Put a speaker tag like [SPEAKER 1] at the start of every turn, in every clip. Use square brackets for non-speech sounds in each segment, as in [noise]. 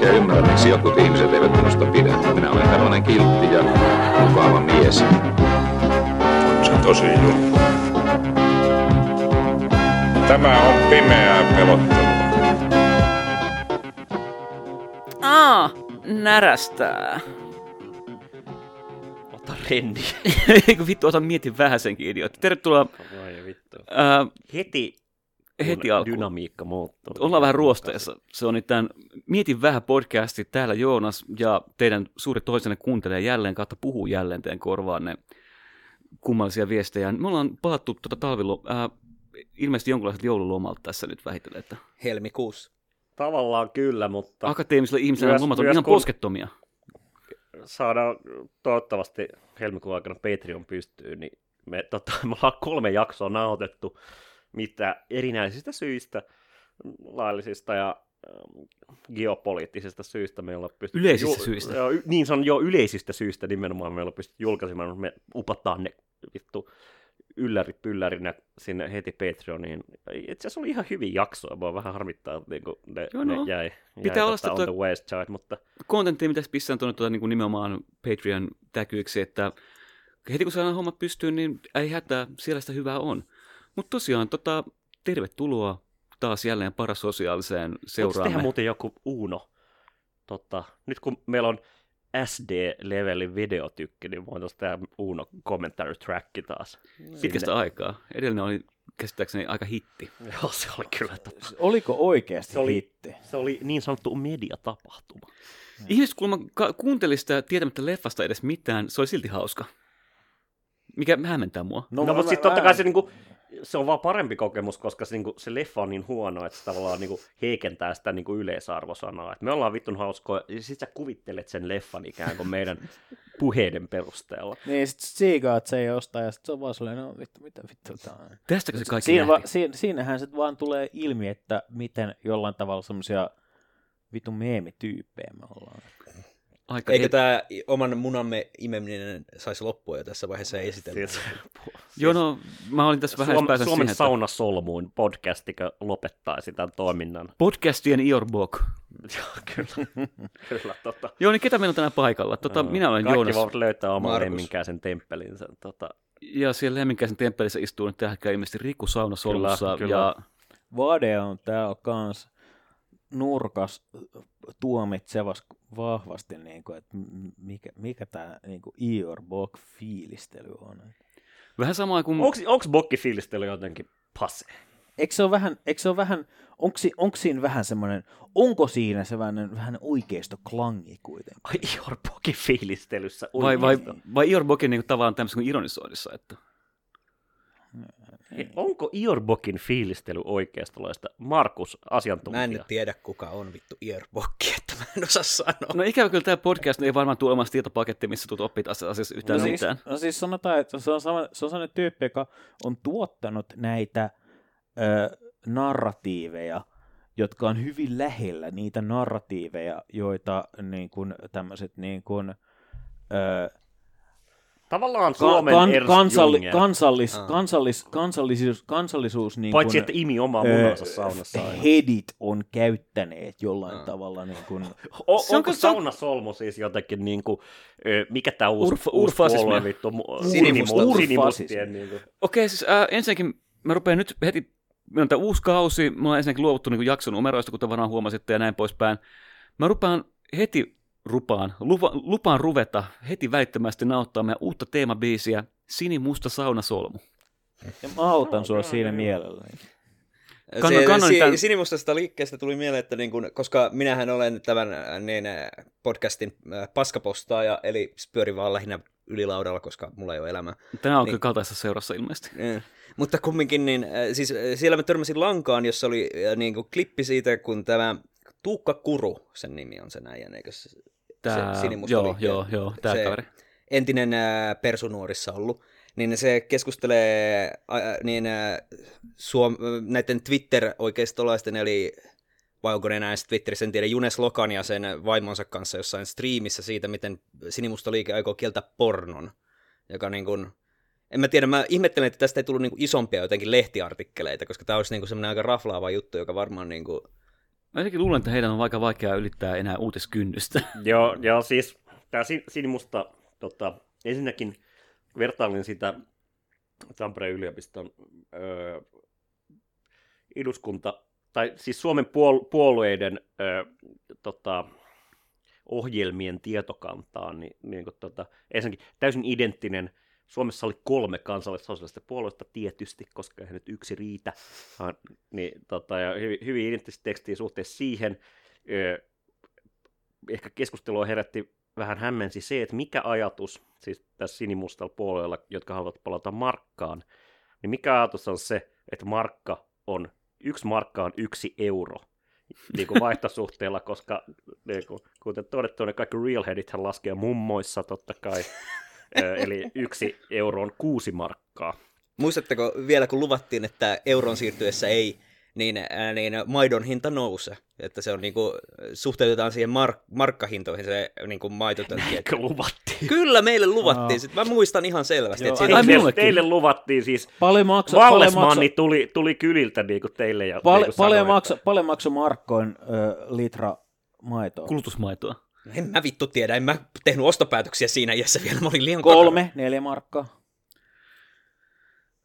[SPEAKER 1] oikein ymmärrä, miksi jotkut ihmiset eivät minusta pidä. Minä olen tällainen kiltti ja mukava mies. On se tosi juttu.
[SPEAKER 2] Tämä on pimeää pelottelua.
[SPEAKER 3] Aa, närästää.
[SPEAKER 4] Ota rendi. [laughs]
[SPEAKER 3] Eikö vittu, ota mietin vähän senkin idiootti. Tervetuloa
[SPEAKER 4] Vai vittu.
[SPEAKER 3] ää,
[SPEAKER 4] Heti,
[SPEAKER 3] heti alkuun.
[SPEAKER 4] dynamiikka muuttuu.
[SPEAKER 3] Ollaan vähän ruosteessa. Se on tämän Mietin vähän podcasti. Täällä Joonas ja teidän suuri toisenne kuuntelee jälleen kautta puhuu jälleen teidän korvaanne kummallisia viestejä. Me ollaan palattu tuota talvilo, ää, ilmeisesti jonkinlaiset joululomalta tässä nyt vähitellen, että
[SPEAKER 5] Helmikuussa.
[SPEAKER 4] Tavallaan kyllä, mutta
[SPEAKER 3] akateemisilla ihmisillä
[SPEAKER 4] Myös-
[SPEAKER 3] lomat on ihan
[SPEAKER 4] kun-
[SPEAKER 3] poskettomia.
[SPEAKER 4] saadaan toivottavasti helmikuun aikana Patreon pystyyn, niin me, tota, me ollaan kolme jaksoa nautettu, mitä erinäisistä syistä, laillisista ja ähm, geopoliittisista syistä me ollaan pystytty...
[SPEAKER 3] Yleisistä syistä.
[SPEAKER 4] Joo, y- niin se on jo yleisistä syistä nimenomaan me ollaan pystytty julkaisemaan, mutta me upataan ne vittu yllärit pyllärinä sinne heti Patreoniin. Itse asiassa oli ihan hyviä jaksoja, mua vähän harmittaa, että niinku ne,
[SPEAKER 3] Joo,
[SPEAKER 4] ne
[SPEAKER 3] no.
[SPEAKER 4] jäi,
[SPEAKER 3] Pitää
[SPEAKER 4] jäi
[SPEAKER 3] olla
[SPEAKER 4] tota, on
[SPEAKER 3] sitä
[SPEAKER 4] the west side, mutta
[SPEAKER 3] Kontenttia pitäisi pistää tuonne tuota, niin kuin nimenomaan Patreon täkyiksi, että heti kun saadaan hommat pystyyn, niin ei hätää, siellä sitä hyvää on. Mutta tosiaan, tota, tervetuloa taas jälleen parasosiaaliseen seuraamme.
[SPEAKER 4] tehdä muuten joku Uno? Tota, nyt kun meillä on SD-levelin videotykki, niin voitaisiin tehdä Uno commentary track taas.
[SPEAKER 3] Pitkästä
[SPEAKER 4] Sinne.
[SPEAKER 3] aikaa. Edellinen oli käsittääkseni aika hitti.
[SPEAKER 4] Joo, se oli kyllä tota.
[SPEAKER 6] Oliko oikeasti
[SPEAKER 4] Se oli-
[SPEAKER 6] hitti?
[SPEAKER 4] Se oli niin sanottu mediatapahtuma.
[SPEAKER 3] Ihmiset kuulemma ka- kuunteli sitä tietämättä leffasta edes mitään, se oli silti hauska. Mikä hämmentää mua.
[SPEAKER 4] No, no
[SPEAKER 6] mä-
[SPEAKER 4] mutta sitten
[SPEAKER 6] mä-
[SPEAKER 4] totta kai se, niinku, se on vaan parempi kokemus, koska se, niinku, se leffa on niin huono, että se tavallaan niinku, heikentää sitä niinku, yleisarvosanaa. Et me ollaan vittun hauskoja, ja sit sä kuvittelet sen leffan ikään kuin meidän puheiden perusteella.
[SPEAKER 6] Niin, sit siigaat se jostain, ja sit se on vaan silleen, no vittu, mitä vittu tää on.
[SPEAKER 3] Tästäkö se kaikki
[SPEAKER 6] Siinä, va, siinä, siinähän se vaan tulee ilmi, että miten jollain tavalla semmosia vitun meemityyppejä me ollaan.
[SPEAKER 3] Aika
[SPEAKER 5] Eikö
[SPEAKER 3] ei-
[SPEAKER 5] tämä oman munamme imeminen saisi loppua jo tässä vaiheessa ja esitellä?
[SPEAKER 4] Siis,
[SPEAKER 3] Joo, no, mä olin tässä vähän
[SPEAKER 4] Suom-
[SPEAKER 3] pääsen
[SPEAKER 4] Suomen
[SPEAKER 3] siihen, että
[SPEAKER 4] saunasolmuin podcastikö lopettaisi tämän toiminnan.
[SPEAKER 3] podcastien Iorbok. [laughs]
[SPEAKER 4] Joo, kyllä. kyllä tota.
[SPEAKER 3] Joo, niin ketä meillä on tänään paikalla? Tota,
[SPEAKER 4] Joo.
[SPEAKER 3] minä olen
[SPEAKER 4] Kaikki
[SPEAKER 3] Joonas,
[SPEAKER 4] voivat löytää oman
[SPEAKER 5] Markus.
[SPEAKER 4] lemminkäisen temppelinsä. Tota,
[SPEAKER 3] ja siellä Lemminkäisen temppelissä istuu nyt tähän ilmeisesti Riku Sauna Solmussa,
[SPEAKER 4] Kyllä, kyllä.
[SPEAKER 3] ja
[SPEAKER 6] Vade on täällä kans nurkas tuomitsevas vahvasti, niin kuin, että mikä, mikä tämä niin Ior Bok fiilistely on.
[SPEAKER 3] vähän samaa kuin...
[SPEAKER 4] onks, onks bokkifiilistely jotenkin passe?
[SPEAKER 6] Eikö se ole vähän, eikö se ole vähän onko, onko siinä vähän semmoinen, onko siinä sellainen vähän oikeisto klangi kuitenkin?
[SPEAKER 4] Ai Ior bokkifiilistelyssä.
[SPEAKER 3] Vai, vai,
[SPEAKER 4] oikeisto.
[SPEAKER 3] vai Iorbokin niin tavallaan tämmöisen kuin ironisoinnissa, että
[SPEAKER 4] Hei, Onko Ior Bokin fiilistely oikeistolaista? Markus, asiantuntija.
[SPEAKER 5] Mä en nyt tiedä, kuka on vittu earbokki, että mä en osaa sanoa.
[SPEAKER 3] No ikävä kyllä tämä podcast ei varmaan tule olemassa tietopaketti, missä tulet oppit asiassa yhtään
[SPEAKER 6] no,
[SPEAKER 3] no,
[SPEAKER 6] siis,
[SPEAKER 3] mitään.
[SPEAKER 6] no siis sanotaan, että se on, sama, se on sellainen tyyppi, joka on tuottanut näitä ö, narratiiveja, jotka on hyvin lähellä niitä narratiiveja, joita niin kuin, tämmöiset niin kuin, ö,
[SPEAKER 4] Tavallaan
[SPEAKER 6] ka-
[SPEAKER 4] Suomen
[SPEAKER 6] kan,
[SPEAKER 4] Ernst
[SPEAKER 6] kansalli, kansallis,
[SPEAKER 5] Aa.
[SPEAKER 6] kansallis, kansallisuus, kansallisuus niin
[SPEAKER 4] Paitsi,
[SPEAKER 6] kuin,
[SPEAKER 4] että imi omaa munansa saunassa aina.
[SPEAKER 6] Hedit on käyttäneet jollain
[SPEAKER 5] Aa.
[SPEAKER 6] tavalla niin kuin,
[SPEAKER 4] O,
[SPEAKER 3] Se on
[SPEAKER 4] onko
[SPEAKER 3] kyllä- se on-
[SPEAKER 4] saunasolmu siis jotenkin niinku, ö, mikä tää uusi,
[SPEAKER 3] Urf-
[SPEAKER 4] uusi puolue vittu, sinimustien niinku.
[SPEAKER 3] Okei, siis äh, ensinnäkin mä rupean nyt heti, meillä on tämä uusi kausi, mä oon ensinnäkin luovuttu niin jakson numeroista, kuten varmaan huomasitte ja näin poispäin. Mä rupean heti rupaan, lupa, lupaan ruveta heti välittömästi nauttaa meidän uutta teemabiisiä, Sinimusta saunasolmu.
[SPEAKER 6] ja mä autan
[SPEAKER 4] Joo,
[SPEAKER 6] sua siinä.
[SPEAKER 3] Kannan- kannan
[SPEAKER 5] si-
[SPEAKER 3] tämän-
[SPEAKER 5] Sinimustasta liikkeestä tuli mieleen, että niin kun, koska minähän olen tämän äh, niin, äh, podcastin äh, paskapostaaja, eli pyörin vaan lähinnä ylilaudalla, koska mulla ei ole elämää.
[SPEAKER 3] Tänään on
[SPEAKER 5] Niin.
[SPEAKER 3] kyllä kaltaisessa seurassa ilmeisesti.
[SPEAKER 5] Eh. Mutta kumminkin, niin, siis siellä mä törmäsin lankaan, jossa oli niin kuin klippi siitä, kun tämä Tuukka Kuru, sen nimi on se näin, eikö se,
[SPEAKER 3] Tää,
[SPEAKER 5] se sinimusta
[SPEAKER 3] joo,
[SPEAKER 5] liikkeen-
[SPEAKER 3] joo, joo, tää
[SPEAKER 5] se
[SPEAKER 3] kaveri.
[SPEAKER 5] entinen ää, persunuorissa ollut, niin se keskustelee ää, niin, ää, suom- näiden Twitter-oikeistolaisten, eli vai onko ne enää Twitterissä, en tiedä, Junes Lokan ja sen vaimonsa kanssa jossain striimissä siitä, miten sinimustaliike aikoo kieltää pornon, joka niin kuin, en mä tiedä, mä ihmettelen, että tästä ei tullut niin kuin isompia jotenkin lehtiartikkeleita, koska tämä olisi niin kuin semmoinen aika raflaava juttu, joka varmaan niin kuin,
[SPEAKER 3] Mä jotenkin luulen, että heidän on aika vaikeaa ylittää enää uutiskynnystä. [laughs]
[SPEAKER 4] Joo, ja siis tämä Sinimusta, tota, ensinnäkin vertailin sitä Tampereen yliopiston öö, eduskunta, tai siis Suomen puol- puolueiden öö, tota, ohjelmien tietokantaan, niin, niin kuin, tota, ensinnäkin täysin identtinen. Suomessa oli kolme kansallista puolueesta tietysti, koska eihän nyt yksi riitä. Niin, tota, ja hyvin, hyvin identtistä tekstiä suhteessa siihen. Öö, ehkä keskustelua herätti vähän hämmensi se, että mikä ajatus, siis tässä sinimustalla puolueella, jotka haluavat palata markkaan, niin mikä ajatus on se, että markka on, yksi markka on yksi euro niin kuin [laughs] vaihtosuhteella, koska niin kuin, kuten todettu, ne kaikki realheadithän laskee mummoissa totta kai, Ö, [laughs] eli yksi euro on kuusi markkaa.
[SPEAKER 5] Muistatteko vielä, kun luvattiin, että euron siirtyessä ei niin, ää, niin maidon hinta nouse. Että se on niinku, suhteutetaan siihen mark- markkahintoihin se niinku maitotölkki.
[SPEAKER 4] Eikö luvattiin?
[SPEAKER 5] Kyllä, meille luvattiin. Sitten mä muistan ihan selvästi.
[SPEAKER 6] Joo,
[SPEAKER 5] Että
[SPEAKER 3] ai
[SPEAKER 5] siinä.
[SPEAKER 4] Teille, teille luvattiin siis,
[SPEAKER 6] Paljon makso, paljon makso,
[SPEAKER 4] tuli, tuli kyliltä niin kuin teille ja
[SPEAKER 6] pal-
[SPEAKER 4] niin kuin
[SPEAKER 6] paljon,
[SPEAKER 4] sanoi,
[SPEAKER 6] makso, paljon makso markkoin ö, litra maitoa.
[SPEAKER 3] Kulutusmaitoa.
[SPEAKER 5] En mä vittu tiedä, en mä tehnyt ostopäätöksiä siinä iässä vielä. Mä olin liian
[SPEAKER 6] Kolme, neljä markkaa.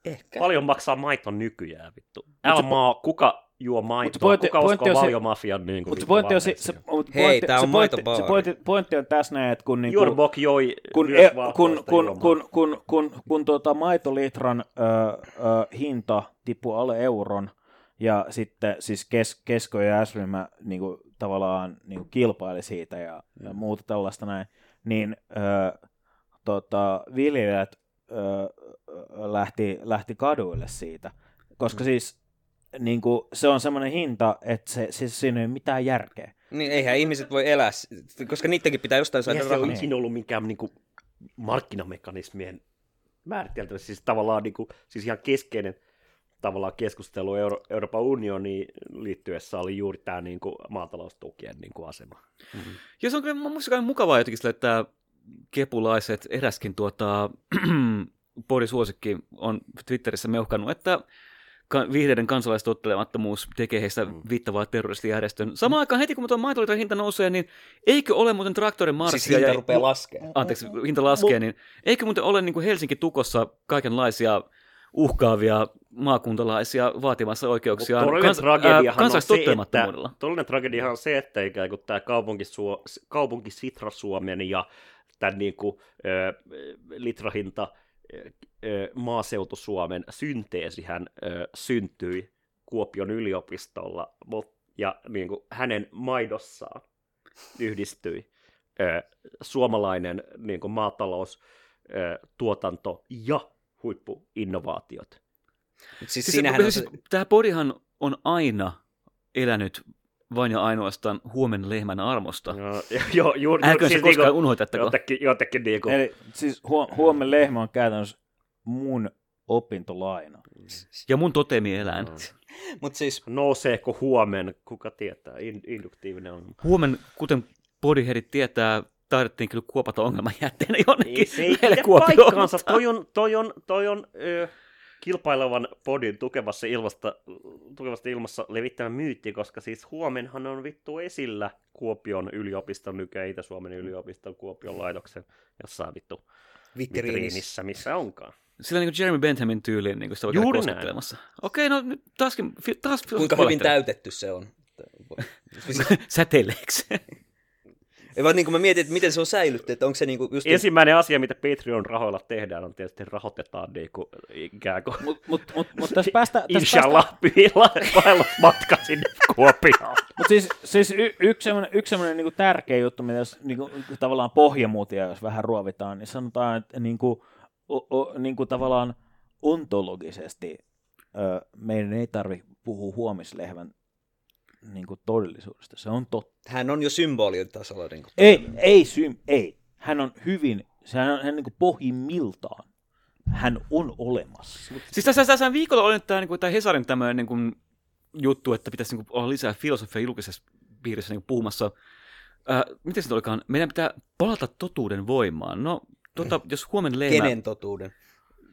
[SPEAKER 5] Ehkä.
[SPEAKER 4] Paljon maksaa maito nykyään, vittu. Älä maa, kuka juo maitoa,
[SPEAKER 6] pointti-
[SPEAKER 4] kuka
[SPEAKER 6] pointti
[SPEAKER 4] uskoo valiomafian niin kuin
[SPEAKER 6] Mutta se pointti on, se, se, mut
[SPEAKER 5] Hei,
[SPEAKER 6] pointti,
[SPEAKER 5] tää
[SPEAKER 6] se,
[SPEAKER 5] on
[SPEAKER 6] pointti, se pointti, pointti on tässä näin, että kun, niinku,
[SPEAKER 4] Jurbok joi
[SPEAKER 6] kun, e, kun, kun, kun, kun, kun, kun tuota maitolitran ö, ö, hinta tippui alle euron, ja sitten siis kes, Kesko ja S-ryhmä niin kuin, tavallaan niin kuin kilpaili siitä ja, ja muuta tällaista näin, niin ö, tota, viljelijät ö, lähti, lähti kaduille siitä, koska siis niin kuin, se on semmoinen hinta, että se, siis siinä ei ole mitään järkeä.
[SPEAKER 5] Niin eihän ihmiset voi elää, koska niidenkin pitää jostain saada
[SPEAKER 4] Eihän se
[SPEAKER 5] rahaa.
[SPEAKER 4] ikinä ollut mikään niin kuin, markkinamekanismien määriteltävä, siis tavallaan niin kuin, siis ihan keskeinen tavallaan keskustelu Euro- Euroopan unioniin liittyessä oli juuri tämä niin kuin, maataloustukien niin kuin, asema.
[SPEAKER 3] Ja se on kyllä kai mukavaa jotenkin sille, että kepulaiset, eräskin tuota, [clears throat] podisuosikki on Twitterissä meuhkannut, että vihreiden kansalaistottelemattomuus tekee heistä viittavaa terroristijärjestön. Samaan aikaan heti kun tuo maitolitran hinta nousee, niin eikö ole muuten traktorin marssia
[SPEAKER 5] Siis hinta
[SPEAKER 3] ja
[SPEAKER 5] rupeaa laskemaan.
[SPEAKER 3] anteeksi, hinta laskee, niin eikö muuten ole niin kuin Helsinki tukossa kaikenlaisia uhkaavia maakuntalaisia vaatimassa oikeuksia kansalaistottelemattomuudella?
[SPEAKER 4] että, todellinen tragediahan on se, että ikään kuin tämä kaupunkisuo, kaupunki Sitra Suomen ja tämän niin kuin, ö, litrahinta ö, maaseutu Suomen synteesihän ö, syntyi Kuopion yliopistolla, ja niin kuin, hänen maidossaan yhdistyi ö, suomalainen niin kuin maatalous, tuotanto ja huippuinnovaatiot.
[SPEAKER 5] Mut Siis
[SPEAKER 3] Siis,
[SPEAKER 5] siinähän on se,
[SPEAKER 3] siis, Tämä podihan on aina elänyt vain ja ainoastaan huomen lehmän armosta.
[SPEAKER 4] Joo, [laughs] joo, juuri,
[SPEAKER 3] Älkää se
[SPEAKER 4] siis
[SPEAKER 3] koskaan
[SPEAKER 4] niinku-
[SPEAKER 3] unohdettako.
[SPEAKER 4] Jotenkin, jotenkin niin kuin,
[SPEAKER 6] Eli siis huo, huomen lehmä on käytännössä mun opintolaina.
[SPEAKER 3] Ja mun totemieläin.
[SPEAKER 5] mut siis
[SPEAKER 4] nouseeko huomen, kuka tietää, In, induktiivinen on.
[SPEAKER 3] Huomen, kuten bodyheadit tietää, taidettiin kyllä kuopata ongelman jätteenä jonnekin
[SPEAKER 4] Ei, se ei pidä paikkaansa, toi on, toi on, toi on ö, kilpailevan podin tukevassa, ilmasta, tukevasta ilmassa levittämä myytti, koska siis huomenhan on vittu esillä Kuopion yliopiston, nykyään Itä-Suomen yliopiston Kuopion laitoksen jossain vittu
[SPEAKER 5] vitriinissä.
[SPEAKER 4] vitriinissä, missä onkaan.
[SPEAKER 3] Sillä niin kuin Jeremy Benthamin tyyliin, niin kuin sitä voi
[SPEAKER 4] Juuri näin.
[SPEAKER 3] Okei, no nyt taaskin, taas
[SPEAKER 5] Kuinka hyvin täytetty se on. [laughs]
[SPEAKER 3] Säteileeksi.
[SPEAKER 5] Ei vaan niin kuin mä mietin, että miten se on säilytty, että onko se niin kuin just...
[SPEAKER 4] Ensimmäinen asia, mitä Patreon rahoilla tehdään, on tietysti rahoitetaan niin kuin, ikään kuin
[SPEAKER 6] Mutta mut, mut, mut tässä [laughs] päästä, tässä päästä,
[SPEAKER 4] Inshallah, pihilla matka sinne Kuopioon. [laughs]
[SPEAKER 6] Mutta siis, siis y, yksi semmoinen, yksi semmoinen niinku tärkeä juttu, mitä jos niinku, tavallaan pohjamuutia, jos vähän ruovitaan, niin sanotaan, että niinku, o, o, niinku tavallaan ontologisesti ö, meidän ei tarvitse puhua huomislehmän niinku todellisuudesta. Se on totta.
[SPEAKER 5] Hän on jo symbolin tasolla. Niin kuin
[SPEAKER 6] Ei, ei, sym, ei. Hän on hyvin Sehän on hän niin kuin pohjimmiltaan. Hän on olemassa.
[SPEAKER 3] Siis tässä, tässä viikolla oli tämä, niin kuin, tämä Hesarin tämmöinen niin kuin, juttu, että pitäisi niin kuin, olla lisää filosofia julkisessa piirissä niin kuin, puhumassa. Ää, miten se olikaan? Meidän pitää palata totuuden voimaan. No, tota, jos huomenna Leena...
[SPEAKER 5] Kenen totuuden?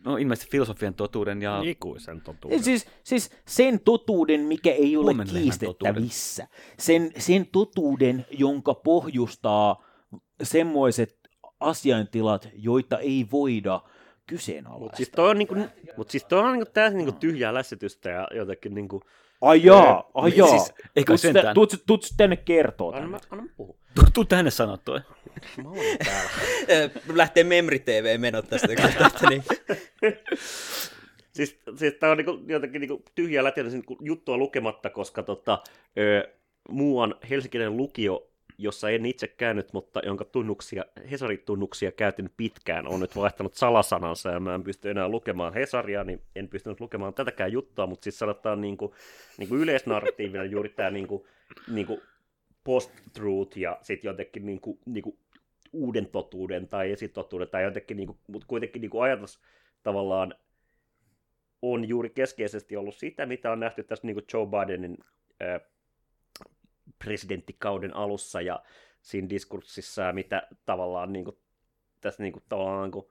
[SPEAKER 3] No ilmeisesti filosofian totuuden ja...
[SPEAKER 4] Ikuisen totuuden.
[SPEAKER 6] Siis, siis sen totuuden, mikä ei ole kiistettävissä. Sen, sen totuuden, jonka pohjustaa semmoiset asiantilat, joita ei voida kyseenalaistaa.
[SPEAKER 4] Mutta siis toi on, niinku, mut siis toi on niinku täysin niinku tyhjää lässytystä ja jotenkin niinku...
[SPEAKER 6] Ai jaa, ai jaa.
[SPEAKER 3] Siis, ei kai
[SPEAKER 6] Tuut
[SPEAKER 3] sentään.
[SPEAKER 6] tuut Tuut tänne kertoo
[SPEAKER 4] Anna anna puhua.
[SPEAKER 3] Tuu, tuu tänne sanoa toi.
[SPEAKER 4] Mä olen täällä. [laughs]
[SPEAKER 5] Ö, Lähtee Memri TV-menot tästä [laughs] kohtaa, niin [laughs]
[SPEAKER 4] siis, siis tää on niinku, jotenkin niinku tyhjää lätiä niinku juttua lukematta, koska tota, ö, muuan helsinkiläinen lukio, jossa en itse käynyt, mutta jonka tunnuksia, Hesari-tunnuksia käytin pitkään, on nyt vaihtanut salasanansa ja mä en pysty enää lukemaan Hesaria, niin en pystynyt lukemaan tätäkään juttua, mutta siis sanotaan niinku, niinku yleisnarratiivina juuri tämä niinku, niinku post-truth ja sitten jotenkin niinku, niinku uuden totuuden tai esitotuuden tai jotenkin, niinku, mutta kuitenkin niinku ajatus tavallaan on juuri keskeisesti ollut sitä, mitä on nähty tässä niin Joe Bidenin presidenttikauden alussa ja siinä diskurssissa, mitä tavallaan niin kuin, tässä niin kuin, tavallaan niin kuin,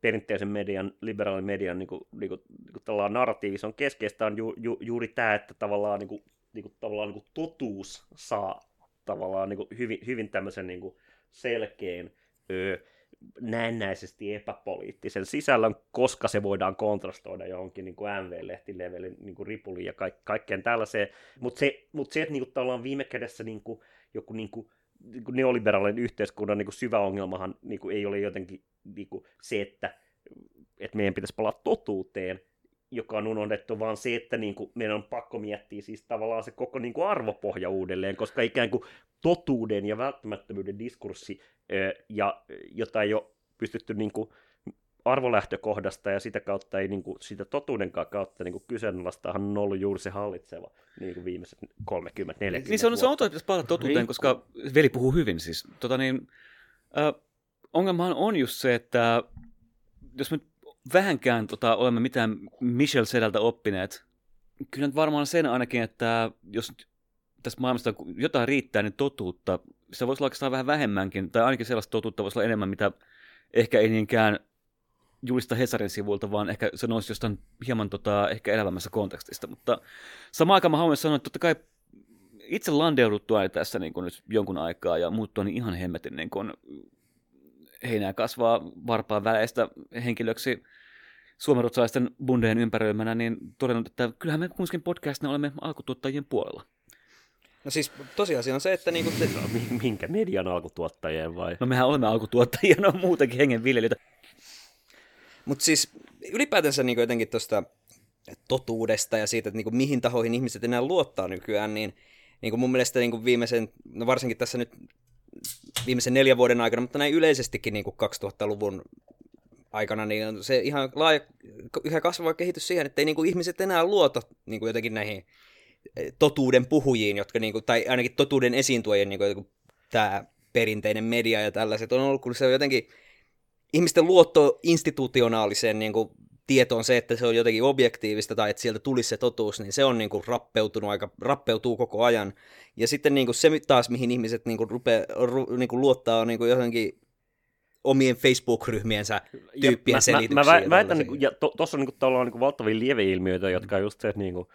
[SPEAKER 4] perinteisen median, liberaalin median niin kuin, niin kuin, niin kuin, tavallaan narratiivissa on keskeistä on ju, ju, juuri tämä, että tavallaan, niin kuin, niin kuin, tavallaan niin kuin, totuus saa tavallaan niin kuin, hyvin, hyvin tämmöisen niin kuin, selkeän öö, näennäisesti epäpoliittisen sisällön, koska se voidaan kontrastoida johonkin niin kuin MV-lehtilevelin niin kuin ripuliin ja kaik- kaikkeen tällaiseen. Mutta se, mut se, että niin kuin, viime kädessä niin kuin, joku niin kuin, niin kuin neoliberaalin yhteiskunnan niin kuin syvä ongelmahan niin kuin, ei ole jotenkin niin kuin, se, että, että meidän pitäisi palata totuuteen, joka on unohdettu, vaan se, että niin kuin, meidän on pakko miettiä siis tavallaan se koko niin kuin arvopohja uudelleen, koska ikään kuin totuuden ja välttämättömyyden diskurssi, ja, jota ei ole pystytty niin kuin, arvolähtökohdasta ja sitä kautta ei niin kuin, sitä totuudenkaan kautta niin kuin kyseenalaistahan on ollut juuri se hallitseva niin kuin viimeiset 30 40
[SPEAKER 3] Niin se on, se on
[SPEAKER 4] vuotta.
[SPEAKER 3] että pitäisi palata totuuteen, koska veli puhuu hyvin siis. Tota niin, äh, ongelmahan on just se, että jos me vähänkään tota, olemme mitään Michel Sedältä oppineet, kyllä nyt varmaan sen ainakin, että jos tässä maailmassa jotain riittää, niin totuutta, se voisi olla vähän vähemmänkin, tai ainakin sellaista totuutta voisi olla enemmän, mitä ehkä ei niinkään julista Hesarin sivuilta, vaan ehkä se nousi jostain hieman tota, ehkä elävämmässä kontekstista. Mutta samaan aikaan mä haluan sanoa, että totta kai itse landeuduttua tässä niin kuin nyt jonkun aikaa ja muuttua niin ihan hemmetin niin kuin heinää kasvaa varpaan väleistä henkilöksi suomenruotsalaisten bundeen ympäröimänä, niin todennut, että kyllähän me kuitenkin podcastina olemme alkutuottajien puolella.
[SPEAKER 5] No siis tosiasia on se, että niinku te,
[SPEAKER 4] Mi- Minkä median alkutuottajien vai?
[SPEAKER 3] No mehän olemme alkutuottajia, no muutenkin hengenviljelijöitä.
[SPEAKER 5] Mutta siis ylipäätänsä niin jotenkin tuosta totuudesta ja siitä, että niin mihin tahoihin ihmiset enää luottaa nykyään, niin, niin kuin mun mielestä niin kuin viimeisen, no varsinkin tässä nyt viimeisen neljän vuoden aikana, mutta näin yleisestikin niin kuin 2000-luvun aikana, niin on se ihan laaja, yhä kasvava kehitys siihen, että ei niin kuin ihmiset enää luota niin kuin jotenkin näihin totuuden puhujiin, jotka, niin kuin, tai ainakin totuuden esiintuojien, niin kuin, tämä perinteinen media ja tällaiset on ollut, kun se on jotenkin ihmisten luotto institutionaaliseen niin kuin, tietoon se, että se on jotenkin objektiivista tai että sieltä tulisi se totuus, niin se on niin kuin, rappeutunut aika, rappeutuu koko ajan. Ja sitten niin kuin, se taas, mihin ihmiset niin kuin, rupee, ru, niin kuin, luottaa, on niin kuin, johonkin omien Facebook-ryhmiensä tyyppien
[SPEAKER 4] mä,
[SPEAKER 5] selityksiin.
[SPEAKER 4] mä, mä, mä väitän, niin ja tuossa on niin tavallaan niin valtavia lieveilmiöitä, jotka on just se, että niin kuin,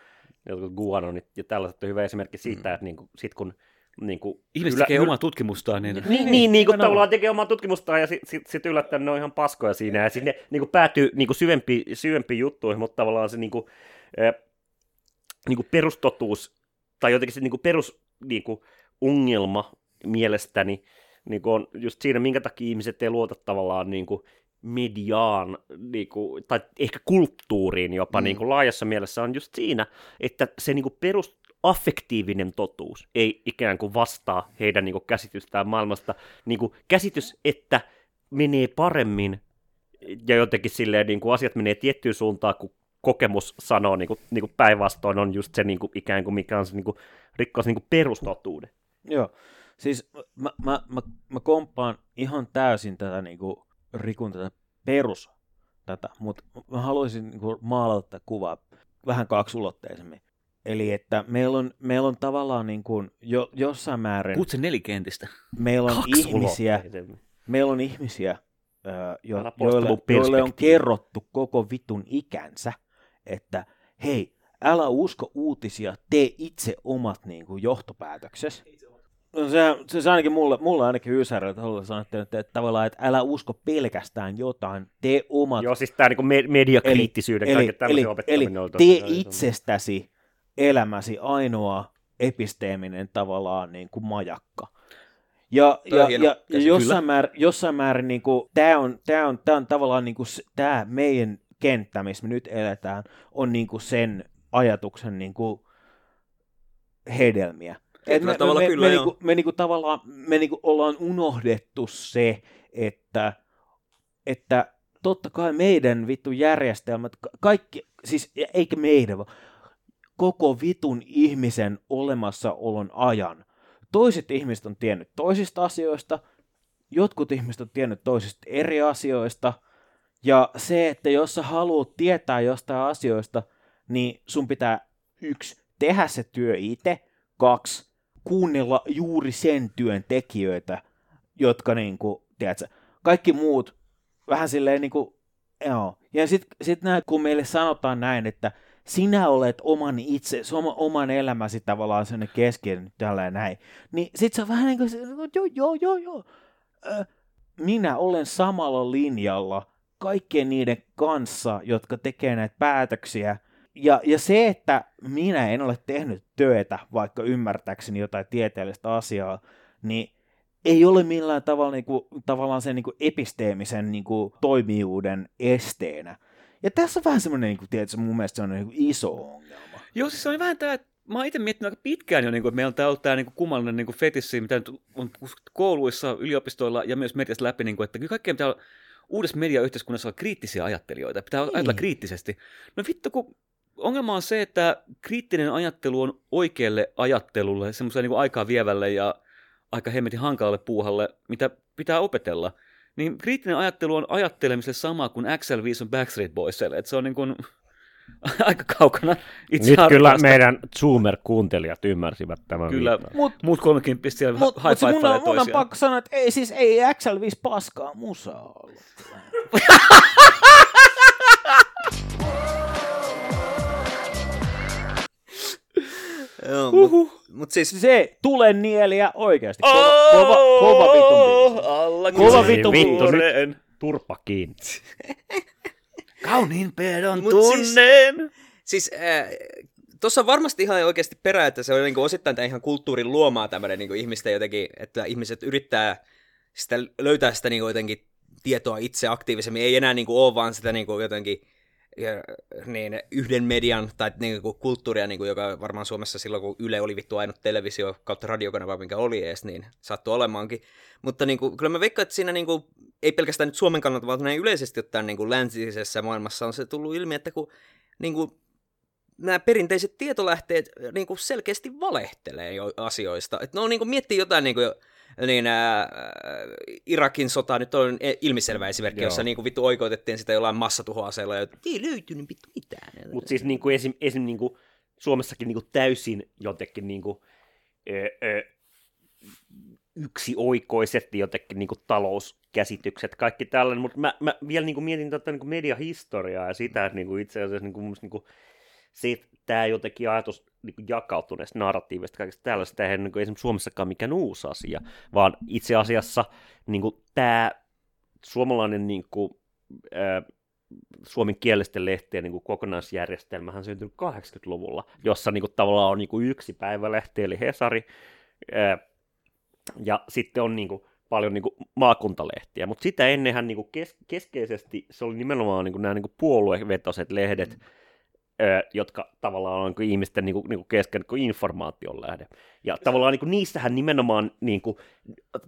[SPEAKER 4] jotkut guanonit ja tällaiset on hyvä esimerkki siitä, mm. että niin kuin, sit kun niin kuin,
[SPEAKER 3] Ihmiset tekee omaa tutkimustaan, niin...
[SPEAKER 4] Niin, niin, niin, niin kuin tavallaan tekee omaa tutkimustaan ja sitten sit, sit yllättäen ne on ihan paskoja siinä ja sinne niin kuin päätyy niin kuin syvempi, syvempiin juttuihin, mutta tavallaan se niin kuin, äh, niin kuin perustotuus tai jotenkin se niin kuin perus niin kuin ongelma mielestäni niin kuin on just siinä, minkä takia ihmiset ei luota tavallaan niin kuin mediaan niin kuin, tai ehkä kulttuuriin jopa mm. niin kuin laajassa mielessä on just siinä, että se niin kuin perus affektiivinen totuus ei ikään kuin vastaa heidän niin kuin, käsitystään maailmasta. Niin kuin, käsitys, että menee paremmin ja jotenkin silleen niin kuin, asiat menee tiettyyn suuntaan, kun kokemus sanoo niin kuin, niin kuin päinvastoin on just se niin kuin, ikään kuin mikä on se niin kuin, rikkoo se niin kuin perustotuuden.
[SPEAKER 6] Joo, siis mä, mä, mä, mä komppaan ihan täysin tätä niinku rikun tätä perus tätä, mutta mä haluaisin niin kuin, maalata tätä kuvaa vähän kaksulotteisemmin. Eli että meillä on, meillä on tavallaan niin kuin jo, jossain määrin,
[SPEAKER 3] sen nelikentistä.
[SPEAKER 6] meillä on ihmisiä, meillä on ihmisiä, jo, joille, joille on kerrottu koko vitun ikänsä, että hei, älä usko uutisia, tee itse omat niin kuin, johtopäätöksesi. No se, se, se ainakin mulle, mulle ainakin Ysärillä tasolla sanottiin, että, että tavallaan, että älä usko pelkästään jotain, tee omat
[SPEAKER 4] Joo, siis tämä niinku me- mediakriittisyyden,
[SPEAKER 6] eli,
[SPEAKER 4] kaiken
[SPEAKER 6] eli,
[SPEAKER 4] tämmöisen
[SPEAKER 6] eli
[SPEAKER 4] opettaminen on
[SPEAKER 6] tee itsestäsi elämäsi ainoa episteeminen tavallaan niin kuin majakka. Ja, ja, ja, ja
[SPEAKER 5] käsitys.
[SPEAKER 6] jossain, määrin, jossain määrin niin kuin, tämä on, tää on, tää on tavallaan niin kuin, tämä meidän kenttä, missä me nyt eletään, on niin kuin sen ajatuksen niin kuin, hedelmiä. Et
[SPEAKER 5] Tietyllä
[SPEAKER 6] me,
[SPEAKER 5] tavalla
[SPEAKER 6] me,
[SPEAKER 5] kyllä,
[SPEAKER 6] me,
[SPEAKER 5] joo.
[SPEAKER 6] niinku, me niinku tavallaan me niinku ollaan unohdettu se, että, että totta kai meidän vittu järjestelmät, ka- kaikki, siis eikä meidän, vaan koko vitun ihmisen olemassaolon ajan. Toiset ihmiset on tiennyt toisista asioista, jotkut ihmiset on tiennyt toisista eri asioista, ja se, että jos sä haluat tietää jostain asioista, niin sun pitää yksi, tehdä se työ itse, kaksi, kuunnella juuri sen työn tekijöitä, jotka niinku, tiedätkö, kaikki muut vähän silleen niinku, joo. Ja sitten sit näin, kun meille sanotaan näin, että sinä olet oman itse, oma, oman elämäsi tavallaan sellainen keskeinen tällä näin, niin sit se on vähän niin kuin, se, joo, joo, joo, joo. Minä olen samalla linjalla kaikkien niiden kanssa, jotka tekee näitä päätöksiä, ja, ja se, että minä en ole tehnyt työtä, vaikka ymmärtääkseni jotain tieteellistä asiaa, niin ei ole millään tavalla niin kuin, tavallaan sen niin kuin episteemisen niin kuin, toimijuuden esteenä. Ja tässä on vähän semmoinen, niin kuin, tiedätkö, mun mielestä se on niin kuin iso ongelma.
[SPEAKER 3] Joo, siis se on vähän tämä, että mä oon itse miettinyt aika pitkään jo, niin kuin, että meillä on ollut tämä niin kuin kummallinen niin kuin fetissi, mitä nyt on kouluissa, yliopistoilla ja myös mediassa läpi, niin kuin, että kyllä kaikkea pitää olla uudessa mediayhteiskunnassa olla kriittisiä ajattelijoita, pitää
[SPEAKER 6] Niin.
[SPEAKER 3] ajatella kriittisesti. No vittu, kun ongelma on se, että kriittinen ajattelu on oikealle ajattelulle, semmoiselle niin aikaa vievälle ja aika hemmetin hankalalle puuhalle, mitä pitää opetella. Niin kriittinen ajattelu on ajattelemiselle sama kuin XL5 on Backstreet Boysille, että se on niin kuin [laughs] aika kaukana itse
[SPEAKER 4] Nyt kyllä meidän Zoomer-kuuntelijat ymmärsivät tämän
[SPEAKER 3] Kyllä.
[SPEAKER 6] Mut-
[SPEAKER 3] muut 30 siellä
[SPEAKER 6] Mutta
[SPEAKER 3] high
[SPEAKER 6] mut se mun, on, mun on pakko sanoa, että ei, siis ei XL5 paskaa musaa ollut. [laughs]
[SPEAKER 5] Joo, mut, mut siis
[SPEAKER 6] Se tulee nieliä oikeasti. Kova, kova, kova vitun biisi.
[SPEAKER 3] Alla
[SPEAKER 6] Kova vitun
[SPEAKER 4] vittu,
[SPEAKER 3] vuoren.
[SPEAKER 4] Turpa kiinni. [laughs]
[SPEAKER 3] Kauniin pedon
[SPEAKER 5] Mut
[SPEAKER 3] tunnen.
[SPEAKER 5] Siis äh, tuossa on varmasti ihan oikeasti perä, että se on niinku osittain ihan kulttuurin luomaa tämmöinen niinku ihmisten jotenkin, että ihmiset yrittää sitä, löytää sitä niinku jotenkin tietoa itse aktiivisemmin. Ei enää niinku ole vaan sitä niinku jotenkin niin, yhden median tai niinku kulttuuria, niinku, joka varmaan Suomessa silloin, kun Yle oli vittu ainut televisio kautta radiokanava, minkä oli edes, niin sattui olemaankin. Mutta niinku, kyllä mä veikkaan, että siinä niinku, ei pelkästään nyt Suomen kannalta, vaan näin yleisesti ottaen niinku, läntisessä maailmassa on se tullut ilmi, että kun niinku, nämä perinteiset tietolähteet niin kuin selkeästi valehtelee jo asioista. Et ne on niin kuin, miettii jotain niin kuin, niin, ää, Irakin sota nyt on e- ilmiselvä esimerkki,
[SPEAKER 4] Joo.
[SPEAKER 5] jossa niin kuin, vittu oikeutettiin sitä jollain massatuhoaseella, ja ei löytynyt vittu mitään.
[SPEAKER 4] Mutta siis niinku esim, esim niinku Suomessakin niinku täysin jotenkin niinku, ö, ö, yksioikoisesti jotenkin niinku talouskäsitykset, kaikki tällainen, mutta mä, mä vielä niinku mietin tätä niinku mediahistoriaa ja sitä, että niinku itse asiassa mun mielestä niinku, se, että tämä jotenkin ajatus niinku jakautuneesta narratiivista, kaikesta tällaista, tämä ei niinku esimerkiksi Suomessakaan mikään uusi asia, vaan itse asiassa niinku, tämä suomalainen niinku, ää, suomen kielisten lehtien niin kuin kokonaisjärjestelmähän syntyi 80-luvulla, jossa niin kuin, tavallaan on niin kuin yksi päivälehti, eli Hesari, ää, ja sitten on niin kuin, paljon niin kuin, maakuntalehtiä, mutta sitä ennenhän niin kuin, kes- keskeisesti se oli nimenomaan niin kuin, nämä niin kuin, puoluevetoiset lehdet, ö, jotka tavallaan on niin ihmisten niin kuin, niin kuin kesken niin informaation lähde. Ja tavallaan niin kuin, niissähän nimenomaan niin kuin,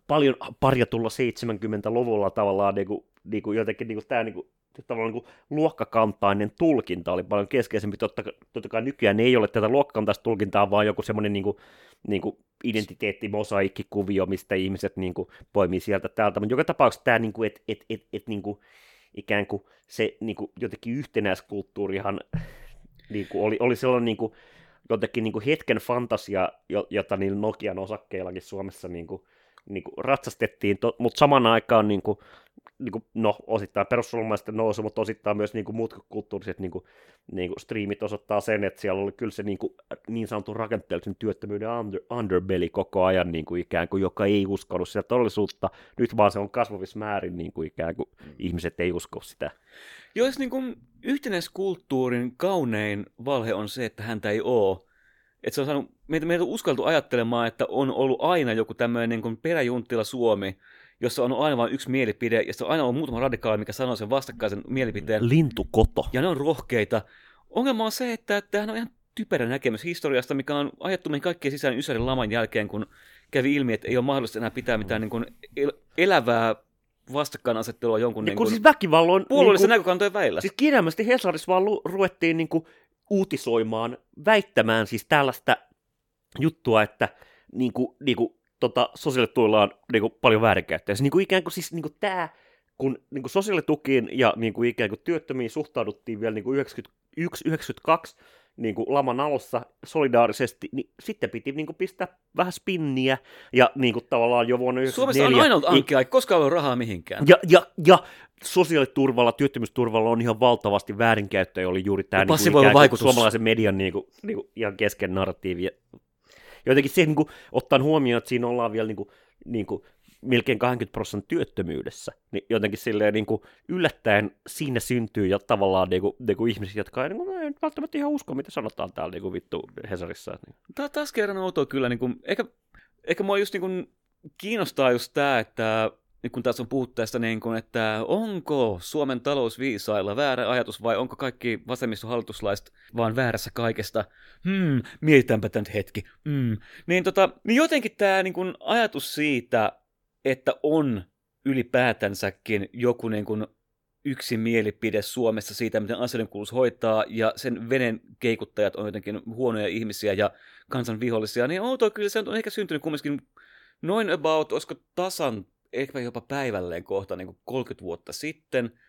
[SPEAKER 4] paljon parjatulla 70-luvulla tavallaan niin kuin, niin kuin, jotenkin niin kuin, tämä niin kuin, tavallaan niin kuin, luokkakantainen tulkinta oli paljon keskeisempi. Totta, totta kai nykyään ei ole tätä luokkakantaista tulkintaa, vaan joku semmoinen niin kuin, niin kuin identiteettimosaikkikuvio, mistä ihmiset niin kuin, poimii sieltä täältä. Mutta joka tapauksessa tämä, niin kuin, että et, et, et, niin kuin, ikään kuin se niin kuin, jotenkin yhtenäiskulttuurihan niin kuin, oli, oli sellainen niin kuin, jotenkin niin kuin hetken fantasia, jota niillä Nokian osakkeillakin Suomessa niin kuin, niin kuin ratsastettiin, to, mutta saman aikaan niin kuin, niin kuin, no, osittain perussuomalaisten nousu, mutta osittain myös niin kuin, muut kulttuuriset niin kuin, niin kuin, striimit osoittaa sen, että siellä oli kyllä se niin, kuin, niin sanotun rakenteellisen työttömyyden under, underbelly koko ajan niin kuin, ikään kuin, joka ei uskonut sitä todellisuutta. Nyt vaan se on kasvavissa määrin niin kuin, ikään kuin mm. ihmiset ei usko sitä.
[SPEAKER 3] Jos niin kuin, yhtenäiskulttuurin kaunein valhe on se, että häntä ei ole, että se on saanut, meitä, meitä on uskaltu ajattelemaan, että on ollut aina joku tämmöinen niin kuin peräjunttila Suomi, jossa on aina vain yksi mielipide, ja se on aina ollut muutama radikaali, mikä sanoo sen vastakkaisen mielipiteen.
[SPEAKER 4] Lintukoto.
[SPEAKER 3] Ja ne on rohkeita. Ongelma on se, että tämähän on ihan typerä näkemys historiasta, mikä on ajettu meihin kaikkien sisään Ysärin laman jälkeen, kun kävi ilmi, että ei ole mahdollista enää pitää mitään niin kuin el- elävää vastakkainasettelua jonkun niin
[SPEAKER 4] kuin, siis väkivallan...
[SPEAKER 3] Puolueellisen niin näkökantojen välillä.
[SPEAKER 4] Siis kirjaimellisesti Hesarissa vaan lu- ruvettiin niin kuin uutisoimaan, väittämään siis tällaista juttua, että niin kuin, niin kuin, tota, sosiaalituilla on niin kuin, paljon väärinkäyttöä. Se niin kuin, ikään kuin siis niin kuin, tämä, kun niin kuin sosiaalitukiin ja niin kuin, ikään kuin työttömiin suhtauduttiin vielä niin kuin 91, 92 niin kuin laman alussa solidaarisesti, niin sitten piti niin kuin pistää vähän spinniä, ja niin kuin tavallaan jo vuonna 1994...
[SPEAKER 3] Suomessa on aina ollut ankea, ei koskaan ollut rahaa mihinkään.
[SPEAKER 4] Ja, ja, ja sosiaaliturvalla, työttömyysturvalla on ihan valtavasti väärinkäyttöjä, oli juuri tämä niin kuin, vaikutus. suomalaisen median niin kuin, niin kuin, ihan kesken narratiivi. Jotenkin se, niin kuin, ottaen huomioon, että siinä ollaan vielä niin kuin, niin kuin, melkein 20 prosenttia työttömyydessä, niin jotenkin silleen niin kuin yllättäen siinä syntyy ja tavallaan niin kuin, niin kuin ihmisiä, jotka ei, niin kuin, ei välttämättä ihan usko, mitä sanotaan täällä niin kuin vittu Hesarissa. Niin.
[SPEAKER 3] Tämä taas kerran outoa kyllä, niin kuin, ehkä, ehkä mua just niin kuin, kiinnostaa just tämä, että niin kun tässä on puhuttu tästä, niin kun, että onko Suomen talousviisailla väärä ajatus vai onko kaikki vasemmistohallituslaiset vaan väärässä kaikesta? Hmm, mietitäänpä tämä nyt hetki. Hmm. Niin, tota, niin jotenkin tämä niin kun, ajatus siitä, että on ylipäätänsäkin joku niin kun, yksi mielipide Suomessa siitä, miten asioiden kuuluisi hoitaa, ja sen veden keikuttajat on jotenkin huonoja ihmisiä ja kansan vihollisia, niin outoa kyllä se on ehkä syntynyt kumminkin noin about, olisiko tasan ehkä jopa päivälleen kohta niin kuin 30 vuotta sitten.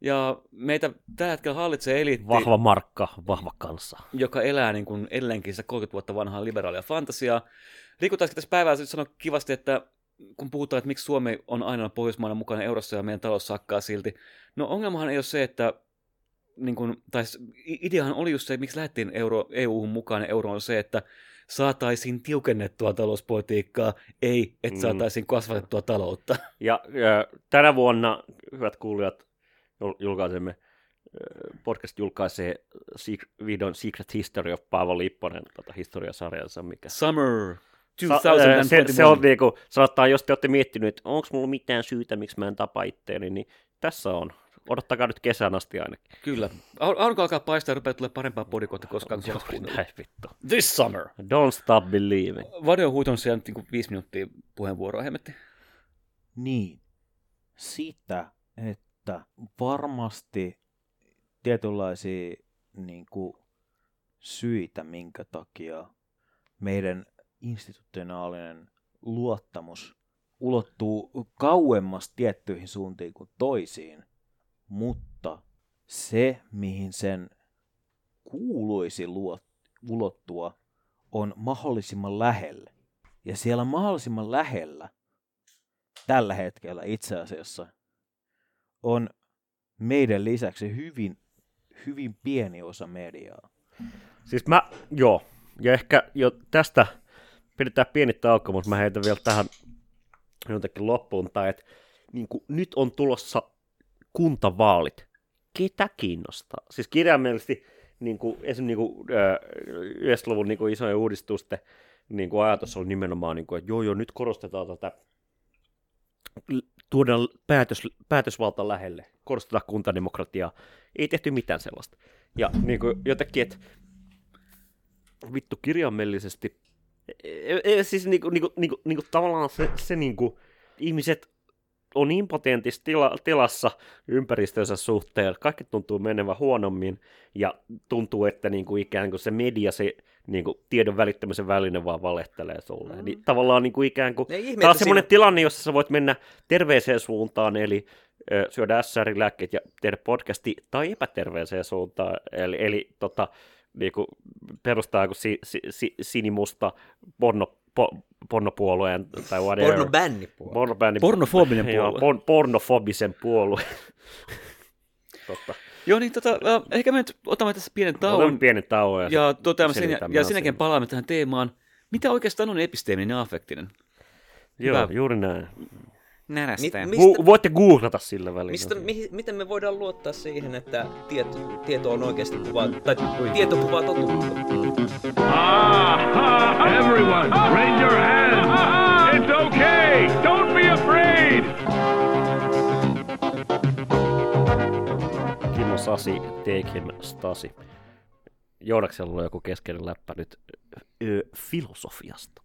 [SPEAKER 3] Ja meitä tällä hetkellä hallitsee eliitti.
[SPEAKER 4] Vahva markka, vahva kanssa.
[SPEAKER 3] Joka elää niin kuin edelleenkin 30 vuotta vanhaa liberaalia fantasiaa. Rikutaanko tässä päivällä sanoa kivasti, että kun puhutaan, että miksi Suomi on aina Pohjoismaana mukana eurossa ja meidän talous sakkaa silti. No ongelmahan ei ole se, että niin kuin, tai ideahan oli just se, että miksi lähdettiin euro, EU-hun mukaan ja euro on se, että saataisiin tiukennettua talouspolitiikkaa, ei, että mm. saataisiin kasvatettua taloutta.
[SPEAKER 4] Ja, ja tänä vuonna, hyvät kuulijat, julkaisemme, podcast julkaisee videon Secret History of Paavo Lipponen tota historiasarjansa, mikä...
[SPEAKER 3] Summer
[SPEAKER 4] 2021. Se, se on niin kuin, sanotaan, jos te olette miettinyt, että onko mulla mitään syytä, miksi mä en tapa itteeni, niin tässä on odottakaa nyt kesän asti ainakin.
[SPEAKER 3] Kyllä. Aurinko alkaa paistaa ja rupeaa tulee parempaa podikoita koskaan
[SPEAKER 4] Näin vittu.
[SPEAKER 3] This summer.
[SPEAKER 4] Don't stop believing.
[SPEAKER 3] Vadio huiton siellä nyt niin viisi minuuttia puheenvuoroa, hemmetti.
[SPEAKER 6] Niin. Siitä, että varmasti tietynlaisia niin kuin, syitä, minkä takia meidän institutionaalinen luottamus ulottuu kauemmas tiettyihin suuntiin kuin toisiin – mutta se, mihin sen kuuluisi ulottua, on mahdollisimman lähelle. Ja siellä mahdollisimman lähellä tällä hetkellä itse asiassa on meidän lisäksi hyvin, hyvin pieni osa mediaa.
[SPEAKER 4] Siis mä, joo, ja ehkä jo tästä pidetään pieni tauko, mutta mä heitän vielä tähän jotenkin loppuun, tai että niin nyt on tulossa kuntavaalit. Ketä kiinnostaa? Siis kirjaimellisesti niin kuin, esimerkiksi niin kuin, äh, 90-luvun niin kuin isojen uudistusten niin kuin ajatus oli nimenomaan, niin kuin, että joo, joo, nyt korostetaan tätä, tuodaan päätös, päätösvalta lähelle, korostetaan kuntademokratiaa. Ei tehty mitään sellaista. Ja niin kuin jotenkin, että vittu kirjaimellisesti, siis niin kuin, niin kuin, niin kuin, niin kuin tavallaan se, se niin kuin, ihmiset on impotentissa tila, tilassa ympäristönsä suhteen, kaikki tuntuu menevän huonommin, ja tuntuu, että niin kuin ikään kuin se media, se niin kuin tiedon välittämisen väline vaan valehtelee sulle. Mm. Niin tavallaan niin kuin ikään kuin, tämä on semmoinen
[SPEAKER 5] siinä-
[SPEAKER 4] tilanne, jossa sä voit mennä terveeseen suuntaan, eli ö, syödä SR-lääkkeet ja tehdä podcasti, tai epäterveeseen suuntaan, eli, eli tota, niin kuin perustaa joku si, si, si, sinimusta porno, po, pornopuolueen tai whatever.
[SPEAKER 5] Pornobännipuolue.
[SPEAKER 4] Pornobändi-
[SPEAKER 3] Pornofobinen
[SPEAKER 4] Joo,
[SPEAKER 3] puolue.
[SPEAKER 4] por, pornofobisen puolue. [laughs] Totta.
[SPEAKER 3] Joo, niin tota, ehkä me nyt otamme tässä pienen
[SPEAKER 4] Otamme
[SPEAKER 3] tauon
[SPEAKER 4] pienen tauon. Ja,
[SPEAKER 3] ja, toteamme sen, ja, ja sen jälkeen palaamme tähän teemaan. Mitä oikeastaan on episteeminen ja affektinen?
[SPEAKER 4] Joo,
[SPEAKER 3] hyvä.
[SPEAKER 4] juuri näin.
[SPEAKER 3] Närästä.
[SPEAKER 5] Mi- mistä-
[SPEAKER 4] Gu- voitte googlata sillä välillä.
[SPEAKER 5] Mistä, mi, miten me voidaan luottaa siihen, että tieto, tieto on oikeasti kuvaa, tai tieto kuvaa totuutta?
[SPEAKER 7] Ah, everyone, raise your hands. It's okay. Don't be afraid.
[SPEAKER 4] Kimmo Sasi, take him Stasi. Joodaksella on joku keskeinen läppä nyt ö, filosofiasta.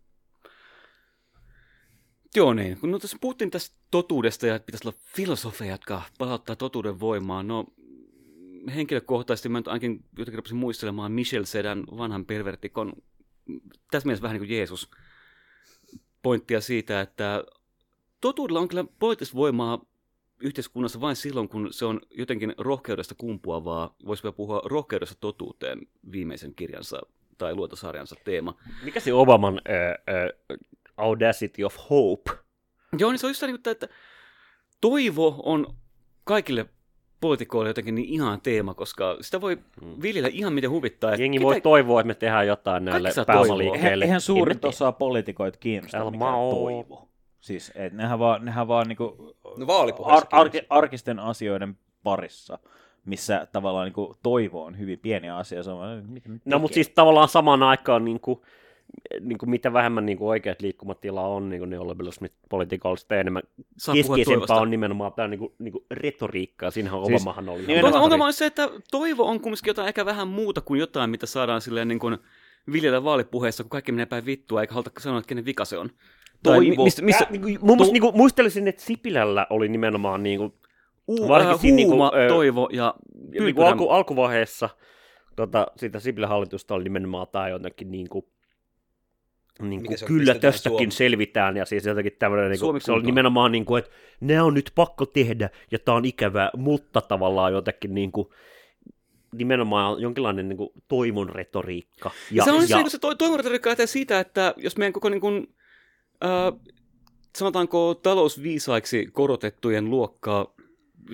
[SPEAKER 3] Joo niin, kun no, tässä puhuttiin tästä totuudesta ja että pitäisi olla filosofeja, jotka palauttaa totuuden voimaan. No henkilökohtaisesti mä nyt ainakin jotenkin rupesin muistelemaan Michel Sedan vanhan pervertikon, tässä mielessä vähän niin kuin Jeesus, pointtia siitä, että totuudella on kyllä poliittista voimaa yhteiskunnassa vain silloin, kun se on jotenkin rohkeudesta kumpuavaa, voisi puhua rohkeudesta totuuteen viimeisen kirjansa tai luotosarjansa teema.
[SPEAKER 4] Mikä se Obaman ö, ö, Audacity of Hope?
[SPEAKER 3] Joo, niin se on just niin, että, toivo on kaikille poliitikoille jotenkin niin ihan teema, koska sitä voi viljellä ihan miten huvittaa. että
[SPEAKER 4] Jengi
[SPEAKER 3] ketä-
[SPEAKER 4] voi toivoa, että me tehdään jotain näille pääomaliikkeille.
[SPEAKER 6] Eihän, suurin osa poliitikoita kiinnosta
[SPEAKER 4] Älä
[SPEAKER 6] mikään
[SPEAKER 4] maa oo.
[SPEAKER 6] toivo. Siis, et nehän vaan, nehän vaan niinku
[SPEAKER 5] No
[SPEAKER 6] ar- arki, arkisten asioiden parissa, missä tavallaan niinku toivo on hyvin pieni asia. Se on, mitä, mitä
[SPEAKER 4] No, mutta siis tavallaan samaan aikaan niin kuin, niin kuin mitä vähemmän niin kuin oikeat liikkumatila on niin kuin neoliberalismipolitiikalla, sitä enemmän
[SPEAKER 3] Saa
[SPEAKER 4] keskeisempää on nimenomaan tämä niin kuin, niin kuin retoriikka, siinähän
[SPEAKER 6] Siis
[SPEAKER 4] Obamahan oli.
[SPEAKER 3] Ongelma,
[SPEAKER 4] ihan
[SPEAKER 3] ongelma on se, että toivo on kumminkin jotain ehkä vähän muuta kuin jotain, mitä saadaan silleen niin kuin viljellä vaalipuheessa, kun kaikki menee päin vittua, eikä haluta sanoa, että kenen vika se on.
[SPEAKER 6] Toivo.
[SPEAKER 3] mi- Missä, missä,
[SPEAKER 4] Tää, niin kuin, mun mielestä, niin kuin, muistelisin, että Sipilällä oli nimenomaan niin kuin, varsinkin niinku,
[SPEAKER 3] huuma,
[SPEAKER 4] ö,
[SPEAKER 3] toivo ja
[SPEAKER 4] niin kuin alku, alkuvaiheessa tota, siitä Sipilän hallitusta oli nimenomaan tämä jotenkin niin kuin, niin kuin,
[SPEAKER 5] se on
[SPEAKER 4] kyllä tästäkin
[SPEAKER 5] Suomi?
[SPEAKER 4] selvitään, ja siis jotenkin tämmöinen, niin kuin, se oli nimenomaan niin kuin, että nämä on nyt pakko tehdä, ja tämä on ikävää, mutta tavallaan jotenkin niin kuin, nimenomaan jonkinlainen niin kuin, toivon retoriikka.
[SPEAKER 3] Ja, se on se, niin se to, toivoretoriikka lähtee siitä, että jos meidän koko niin kuin, äh, sanotaanko talousviisaiksi korotettujen luokkaa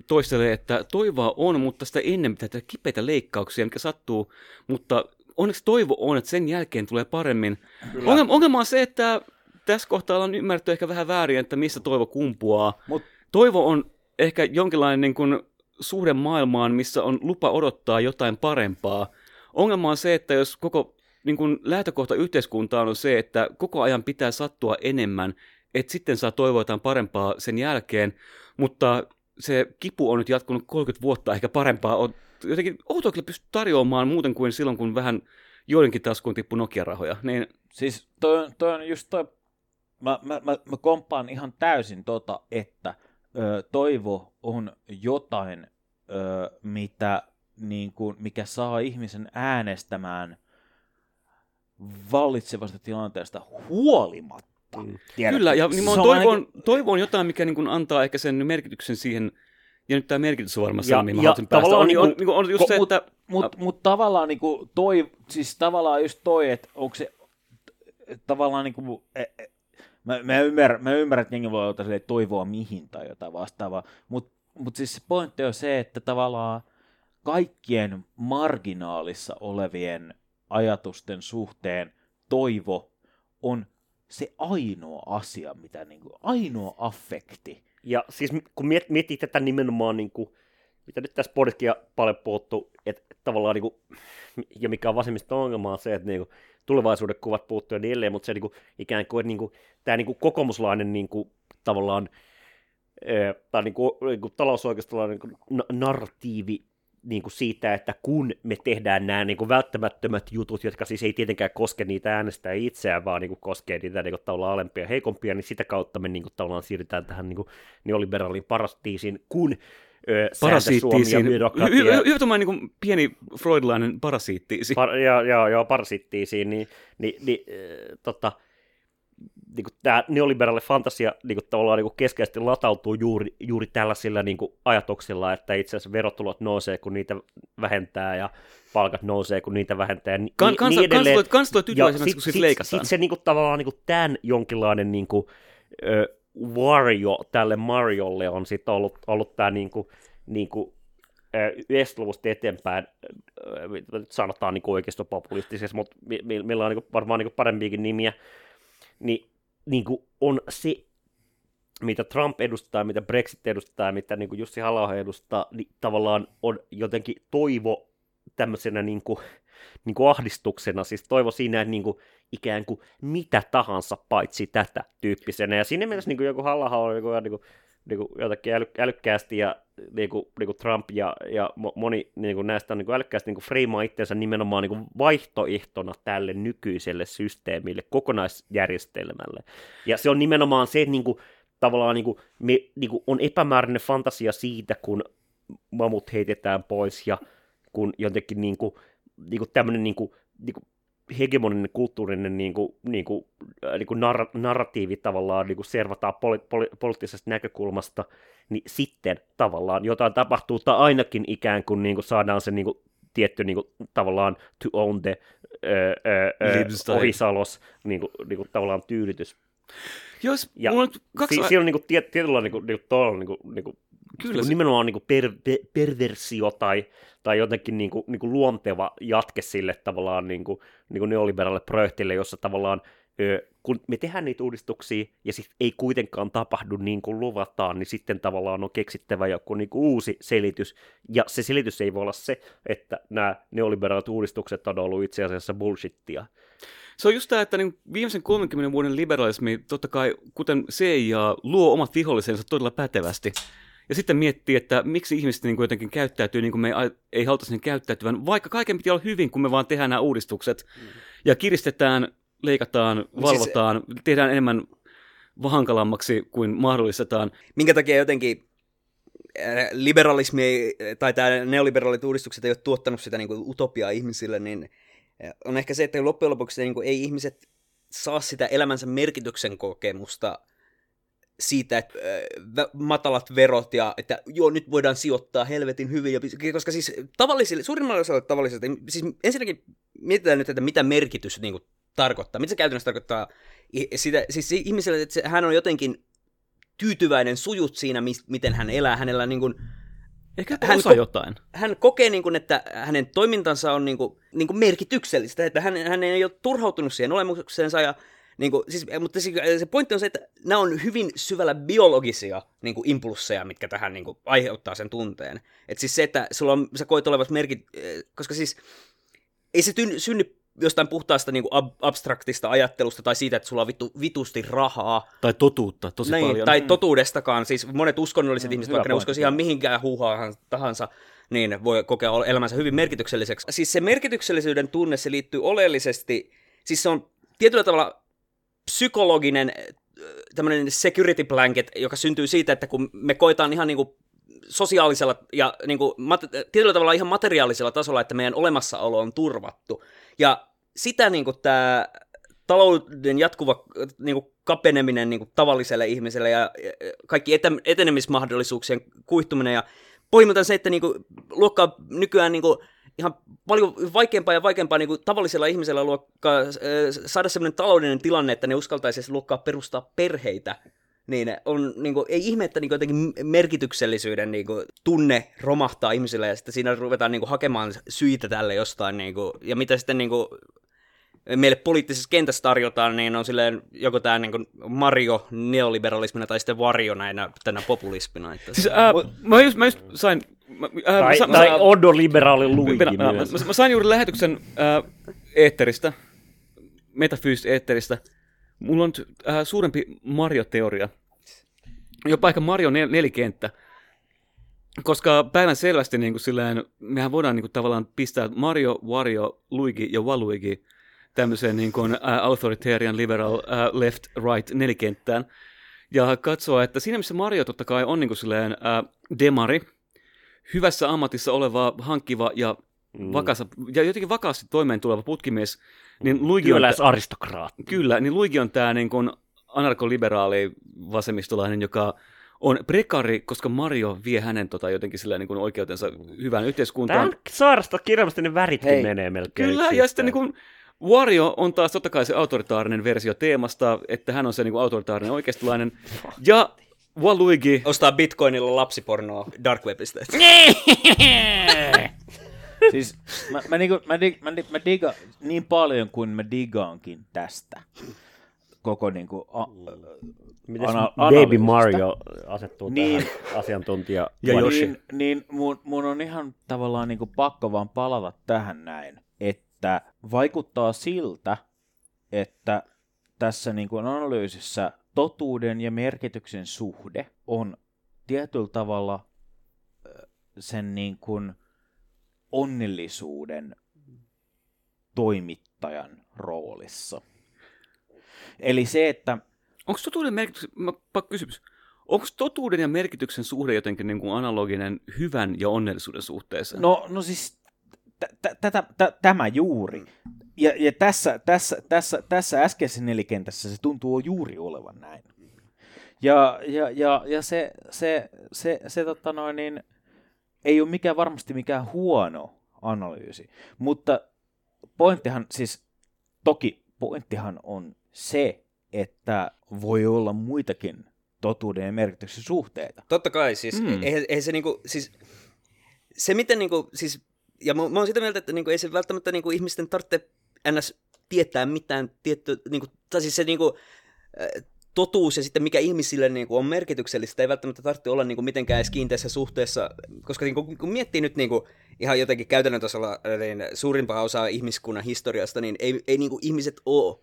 [SPEAKER 3] toistelee, että toivoa on, mutta sitä ennen pitää tehdä kipeitä leikkauksia, mikä sattuu, mutta onneksi toivo on, että sen jälkeen tulee paremmin. Ongelma, ongelma on se, että tässä kohtaa on ymmärretty ehkä vähän väärin, että mistä toivo kumpuaa.
[SPEAKER 6] Mut-
[SPEAKER 3] Toivo on ehkä jonkinlainen niin kuin, suhde maailmaan, missä on lupa odottaa jotain parempaa. Ongelma on se, että jos koko niin kuin, lähtökohta yhteiskuntaan on se, että koko ajan pitää sattua enemmän, että sitten saa toivoa jotain parempaa sen jälkeen, mutta se kipu on nyt jatkunut 30 vuotta, ehkä parempaa on jotenkin outoa kyllä pysty tarjoamaan muuten kuin silloin, kun vähän joidenkin taskuun tippui Nokia-rahoja. Niin
[SPEAKER 6] Siis toi, toi on just toi, mä, mä, mä, mä komppaan ihan täysin tota, että ö, toivo on jotain, ö, mitä, niin kuin, mikä saa ihmisen äänestämään vallitsevasta tilanteesta huolimatta.
[SPEAKER 4] Mm.
[SPEAKER 6] Tiedätkö?
[SPEAKER 3] Kyllä, ja niin
[SPEAKER 6] Se
[SPEAKER 3] mä
[SPEAKER 6] on
[SPEAKER 3] toivo,
[SPEAKER 6] ainakin-
[SPEAKER 3] on, toivo on jotain, mikä niin kuin antaa ehkä sen merkityksen siihen, ja nyt tämä merkitys on varmaan se,
[SPEAKER 4] Ja-
[SPEAKER 3] mihin mä haluaisin päästä.
[SPEAKER 4] tavallaan
[SPEAKER 3] On,
[SPEAKER 4] niin
[SPEAKER 3] on,
[SPEAKER 4] kuin-
[SPEAKER 3] niin kuin, on just
[SPEAKER 6] ko-
[SPEAKER 3] se,
[SPEAKER 6] mut-
[SPEAKER 3] että
[SPEAKER 6] Mutta mut tavallaan niinku toi, siis tavallaan just toi, että onko se tavallaan niinku, e, e, mä, mä, ymmärrän, mä ymmärrän, että jengi voi silleen toivoa mihin tai jotain vastaavaa, mutta mut siis se pointti on se, että tavallaan kaikkien marginaalissa olevien ajatusten suhteen toivo on se ainoa asia, mitä niinku, ainoa affekti.
[SPEAKER 4] Ja siis kun miet, miettii tätä nimenomaan, niin kuin, mitä nyt tässä podissakin paljon puhuttu, että tavallaan, niin kuin, ja mikä on vasemmista ongelma on se, että niin kuin, tulevaisuuden kuvat puuttuu ja niin edelleen, mutta se niin kuin, ikään kuin, niin kuin, tämä niin kuin, kokoomuslainen niin kuin, tavallaan, tai niin kuin, niin kuin talousoikeistolainen niin narratiivi niin kuin siitä, että kun me tehdään nämä niin kuin välttämättömät jutut, jotka siis ei tietenkään koske niitä äänestäjiä itseään, vaan niin kuin koskee niitä niin kuin, tavallaan alempia ja heikompia, niin sitä kautta me niin kuin, tavallaan siirrytään tähän niin kuin, neoliberaalin paratiisiin, kun
[SPEAKER 3] Parasiittiisiin. Hyvä tuommoinen niin pieni freudlainen parasiittiisi.
[SPEAKER 4] Par, joo, joo, joo, parasittiisiin, niin, niin, niin äh, tota, niin kuin tämä neoliberaali fantasia niin kuin tavallaan niin kuin keskeisesti latautuu juuri, juuri tällaisilla niin kuin ajatuksilla, että itse asiassa verotulot nousee, kun niitä vähentää, ja palkat nousee, kun niitä vähentää. Ja ni-
[SPEAKER 3] Kan,
[SPEAKER 4] niin
[SPEAKER 3] kansa,
[SPEAKER 4] edelleen.
[SPEAKER 3] kansa, kansa tyytyväisemmäksi,
[SPEAKER 4] sit,
[SPEAKER 3] kun
[SPEAKER 4] sit,
[SPEAKER 3] leikataan.
[SPEAKER 4] sit se niin kuin, tavallaan niin kuin tämän jonkinlainen niin kuin, ö, Wario tälle Mariolle on sitten ollut, ollut tämä niin kuin, niin kuin, 90-luvusta eteenpäin, nyt sanotaan niin oikeistopopulistisesti, mutta mi- mi- millä on niin varmaan niin parempiakin nimiä, niin, niin kuin on se, mitä Trump edustaa, mitä Brexit edustaa, mitä niin kuin Jussi halla edustaa, niin tavallaan on jotenkin toivo tämmöisenä niin kuin, niin kuin ahdistuksena, siis toivo siinä, että niin kuin, ikään kuin mitä tahansa paitsi tätä tyyppisenä. Ja siinä mielessä niin kuin joku halla on kuin, niin kuin, niin kuin jotenkin äly, älykkäästi ja niin kuin, niin kuin Trump ja, ja mo- moni niin kuin näistä on niin kuin älykkäästi niin kuin freimaa itseensä nimenomaan niin kuin vaihtoehtona tälle nykyiselle systeemille, kokonaisjärjestelmälle. Ja se on nimenomaan se, että niin kuin, tavallaan niin kuin, me, niin kuin on epämääräinen fantasia siitä, kun mamut heitetään pois ja kun jotenkin niin kuin, niin kuin tämmöinen niin kuin, niin kuin hegemoninen kulttuurinen niin kuin, niin kuin, äh, niin kuin narra, narratiivi tavallaan niin kuin servataan poli, poli, poliittisesta näkökulmasta, niin sitten tavallaan jotain tapahtuu, tai ainakin ikään kuin, niin kuin saadaan se niin kuin, tietty niin kuin, tavallaan to own the ö, ö, ö,
[SPEAKER 3] Libs tai-
[SPEAKER 4] ohisalos niin kuin, niin kuin, tavallaan tyydytys.
[SPEAKER 3] Jos,
[SPEAKER 4] Ja
[SPEAKER 3] mulla on kaksi...
[SPEAKER 4] Si- siinä on niinku tiet, tietyllä niinku, niinku, tuolla, niinku, niinku,
[SPEAKER 3] Kyllä
[SPEAKER 4] niinku
[SPEAKER 3] se-
[SPEAKER 4] nimenomaan niinku per, per, perversio tai, tai jotenkin niinku, niinku luonteva jatke sille tavallaan niinku, niinku neoliberaalille projektille, jossa tavallaan kun me tehdään niitä uudistuksia ja sitten ei kuitenkaan tapahdu niin kuin luvataan, niin sitten tavallaan on keksittävä joku niin kuin uusi selitys. Ja se selitys ei voi olla se, että nämä neoliberaalit uudistukset on ollut itse asiassa bullshittia.
[SPEAKER 3] Se on just tämä, että niin viimeisen 30 vuoden liberalismi, totta kai, kuten CIA, luo omat vihollisensa todella pätevästi. Ja sitten miettii, että miksi ihmiset niin kuin jotenkin käyttäytyy niin kuin me ei, ei haluta sen käyttäytyvän, vaikka kaiken piti olla hyvin, kun me vaan tehdään nämä uudistukset. Ja kiristetään, leikataan, valvotaan, siis... tehdään enemmän hankalammaksi kuin mahdollistetaan.
[SPEAKER 5] minkä takia jotenkin liberalismi ei- tai tämä neoliberaalit uudistukset ei ole tuottanut sitä niin kuin utopiaa ihmisille, niin on ehkä se, että loppujen lopuksi niin kuin, ei ihmiset saa sitä elämänsä merkityksen kokemusta siitä, että äh, matalat verot ja että joo, nyt voidaan sijoittaa helvetin hyvin, ja, koska siis tavallisille, suurimmalle osalle tavallisille, siis ensinnäkin mietitään nyt, että mitä merkitys niin kuin, tarkoittaa, mitä se käytännössä tarkoittaa sitä, siis se ihmiselle, että se, hän on jotenkin tyytyväinen sujut siinä, mis, miten hän elää. Hänellä niin kuin,
[SPEAKER 3] Ehkä
[SPEAKER 5] Hän
[SPEAKER 3] osa
[SPEAKER 5] ko-
[SPEAKER 3] jotain.
[SPEAKER 5] hän kokee, niin kuin, että hänen toimintansa on niin kuin, niin kuin merkityksellistä, että hän, hän ei ole turhautunut siihen olemukseensa. Ja, niin kuin, siis, mutta se, se pointti on se, että nämä on hyvin syvällä biologisia niin kuin impulsseja, mitkä tähän niin kuin, aiheuttaa sen tunteen. Et siis se, että sulla on, sä koet olevas merkit, eh, koska siis ei se tyn, synny jostain puhtaasta niin kuin ab, abstraktista ajattelusta tai siitä, että sulla on vittu, vitusti rahaa,
[SPEAKER 3] Tai totuutta tosi
[SPEAKER 5] niin,
[SPEAKER 3] paljon.
[SPEAKER 5] Tai totuudestakaan, siis monet uskonnolliset
[SPEAKER 6] Mm,
[SPEAKER 5] ihmiset, vaikka ne uskoisivat ihan mihinkään huuhaan tahansa, niin voi kokea elämänsä hyvin merkitykselliseksi. Siis se merkityksellisyyden tunne, se liittyy oleellisesti, siis se on tietyllä tavalla psykologinen tämmöinen security blanket, joka syntyy siitä, että kun me koetaan ihan niin kuin sosiaalisella ja niin kuin, mat- tietyllä tavalla ihan materiaalisella tasolla, että meidän olemassaolo on turvattu. Ja sitä niin kuin tämä talouden jatkuva niin kuin kapeneminen niin kuin tavalliselle ihmiselle ja ja kaikki etä, etenemismahdollisuuksien kuihtuminen ja pohjimmiltaan se, että niin kuin, luokkaa nykyään niin kuin, ihan paljon vaikeampaa ja vaikeampaa niin kuin tavallisella ihmisellä luokkaa äh, saada sellainen taloudellinen tilanne, että ne uskaltaisi edes luokkaa perustaa perheitä. Niin on, niin kuin, ei ihme, että niin kuin, jotenkin merkityksellisyyden niin kuin, tunne romahtaa ihmisille ja sitten siinä ruvetaan niin kuin, hakemaan syitä tälle jostain. Niin kuin, ja mitä sitten niin kuin, meille poliittisessa kentässä tarjotaan, niin on silleen joko tämä niin Mario neoliberalismina tai sitten Vario näinä tänä populismina. Että
[SPEAKER 3] Siis, ää, mä, just, mä just sain... Mä, ää,
[SPEAKER 4] Tai,
[SPEAKER 3] mä, mä,
[SPEAKER 4] tai Odo-liberaali Luigi
[SPEAKER 3] mä,
[SPEAKER 4] myös.
[SPEAKER 3] mä, mä sain juuri lähetyksen äh, eetteristä, metafyysistä eetteristä. Mulla on äh, suurempi Mario-teoria. Jopa ehkä Mario nel- nelikenttä. koska päivän selvästi niin kuin silleen, mehän voidaan niin kuin, tavallaan pistää Mario, Wario, Luigi ja Waluigi tämmöiseen niin kuin, uh, authoritarian, liberal, uh, left, right nelikenttään. Ja katsoa, että siinä missä Mario totta kai on niin kuin silleen, uh, demari, hyvässä ammatissa oleva, hankkiva ja, mm. vakasa, ja jotenkin vakaasti toimeen tuleva putkimies, niin Luigi on,
[SPEAKER 4] Työläisaristokraatti.
[SPEAKER 3] kyllä, niin Luigi on tämä niin kuin anarkoliberaali vasemmistolainen, joka on prekari, koska Mario vie hänen tota, jotenkin sillä niin kuin oikeutensa hyvään yhteiskuntaan.
[SPEAKER 4] Tämä sairasta kirjallisesti ne väritkin
[SPEAKER 5] Hei.
[SPEAKER 4] menee melkein.
[SPEAKER 3] Kyllä, ja sitten niin kuin, Wario on taas totta kai se autoritaarinen versio teemasta, että hän on se niin kuin, autoritaarinen oikeistolainen. Ja Waluigi,
[SPEAKER 5] Ostaa bitcoinilla lapsipornoa dark webistä. [laughs] [laughs]
[SPEAKER 6] Siis mä, mä, niinku, mä, dig, mä, mä diga niin paljon kuin mä digaankin tästä koko niinku, a,
[SPEAKER 4] Mites
[SPEAKER 6] ana-
[SPEAKER 4] Baby. Mario asettuu
[SPEAKER 6] Niin.
[SPEAKER 4] tähän asiantuntija? [laughs]
[SPEAKER 3] Ja Yoshi.
[SPEAKER 6] Niin, niin mun, mun on ihan tavallaan niin kuin pakko vaan palata tähän näin, että vaikuttaa siltä, että tässä niin kuin analyysissä totuuden ja merkityksen suhde on tietyllä tavalla sen niin kuin onnellisuuden toimittajan roolissa. Eli se, että
[SPEAKER 3] onko totuuden merkityksen, mä, pakko kysymys, onko totuuden ja merkityksen suhde jotenkin niin kuin analoginen hyvän ja onnellisuuden suhteessa?
[SPEAKER 6] No, no siis tä- tä- tätä, tä- tämä juuri. Ja, ja tässä, tässä, tässä, tässä äskeisessä nelikentässä se tuntuu juuri olevan näin. Ja, ja, ja, ja se, se, se, se tota noin, niin, ei ole mikään varmasti mikään huono analyysi, mutta pointtihan siis, toki pointtihan on se, että voi olla muitakin totuuden ja merkityksen suhteita.
[SPEAKER 5] Totta kai, siis
[SPEAKER 3] Mm.
[SPEAKER 5] mm. eihän, eihän se niinku, siis se miten niinku, siis, ja mä, mä oon sitä mieltä, että niinku, ei se välttämättä niinku ihmisten tarvitse ns. tietää mitään tietty, niinku, tai siis se niinku, äh, totuus ja sitten mikä ihmisille niinku on merkityksellistä, ei välttämättä tarvitse olla niinku mitenkään edes kiinteässä suhteessa, koska niinku, kun miettii nyt niinku, ihan jotenkin käytännön tasolla niin suurimpaa osaa ihmiskunnan historiasta, niin ei, ei niinku ihmiset ole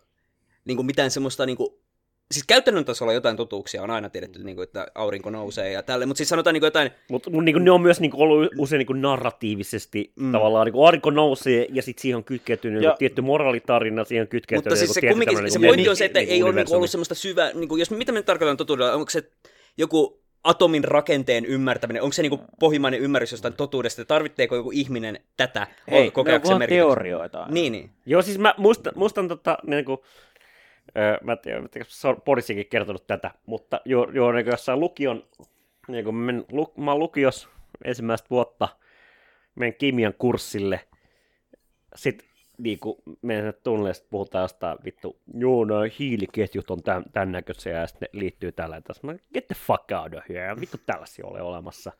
[SPEAKER 5] niinku mitään semmoista niinku siis käytännön tasolla jotain totuuksia on aina tiedetty, niin kuin, että aurinko nousee ja tälle, mutta siis sanotaan niin kuin jotain,
[SPEAKER 4] Mutta niinku, ne on myös niinku, ollut usein niinku, narratiivisesti mm. tavallaan, niinku, aurinko nousee ja sitten siihen on kytkeytynyt
[SPEAKER 6] Ja-
[SPEAKER 4] tietty moraalitarina, siihen on kytkeytynyt
[SPEAKER 5] mutta siis se, kumminkin, se
[SPEAKER 4] niinku
[SPEAKER 5] pointti on se, että
[SPEAKER 4] niinku
[SPEAKER 5] ei ole niin ollut semmoista syvää, niin kuin, jos mitä me tarkoitan totuudella, onko se joku atomin rakenteen ymmärtäminen, onko se niin kuin pohjimmainen ymmärrys jostain totuudesta, että tarvitteeko joku ihminen tätä
[SPEAKER 6] on
[SPEAKER 5] kokeakseen
[SPEAKER 6] vaan
[SPEAKER 5] merkityksen?
[SPEAKER 6] teorioita. aina.
[SPEAKER 5] Niin, niin.
[SPEAKER 4] Joo, siis mä muistan, muistan tota, niin kuin, öö, mä en tiedä, Podissakin kertonut tätä, mutta joo, joo niin kuin jossain lukion, niin kuin men, lu, mä lukios ensimmäistä vuotta, menen kemian kurssille, sitten niin kuin meidän tunnille sit puhutaan jostain vittu, joo, no hiiliketjut on tämän, tämän näköisiä ja sitten ne liittyy tällä. Tässä mä, get the fuck out of here, vittu tällaisia ole olemassa.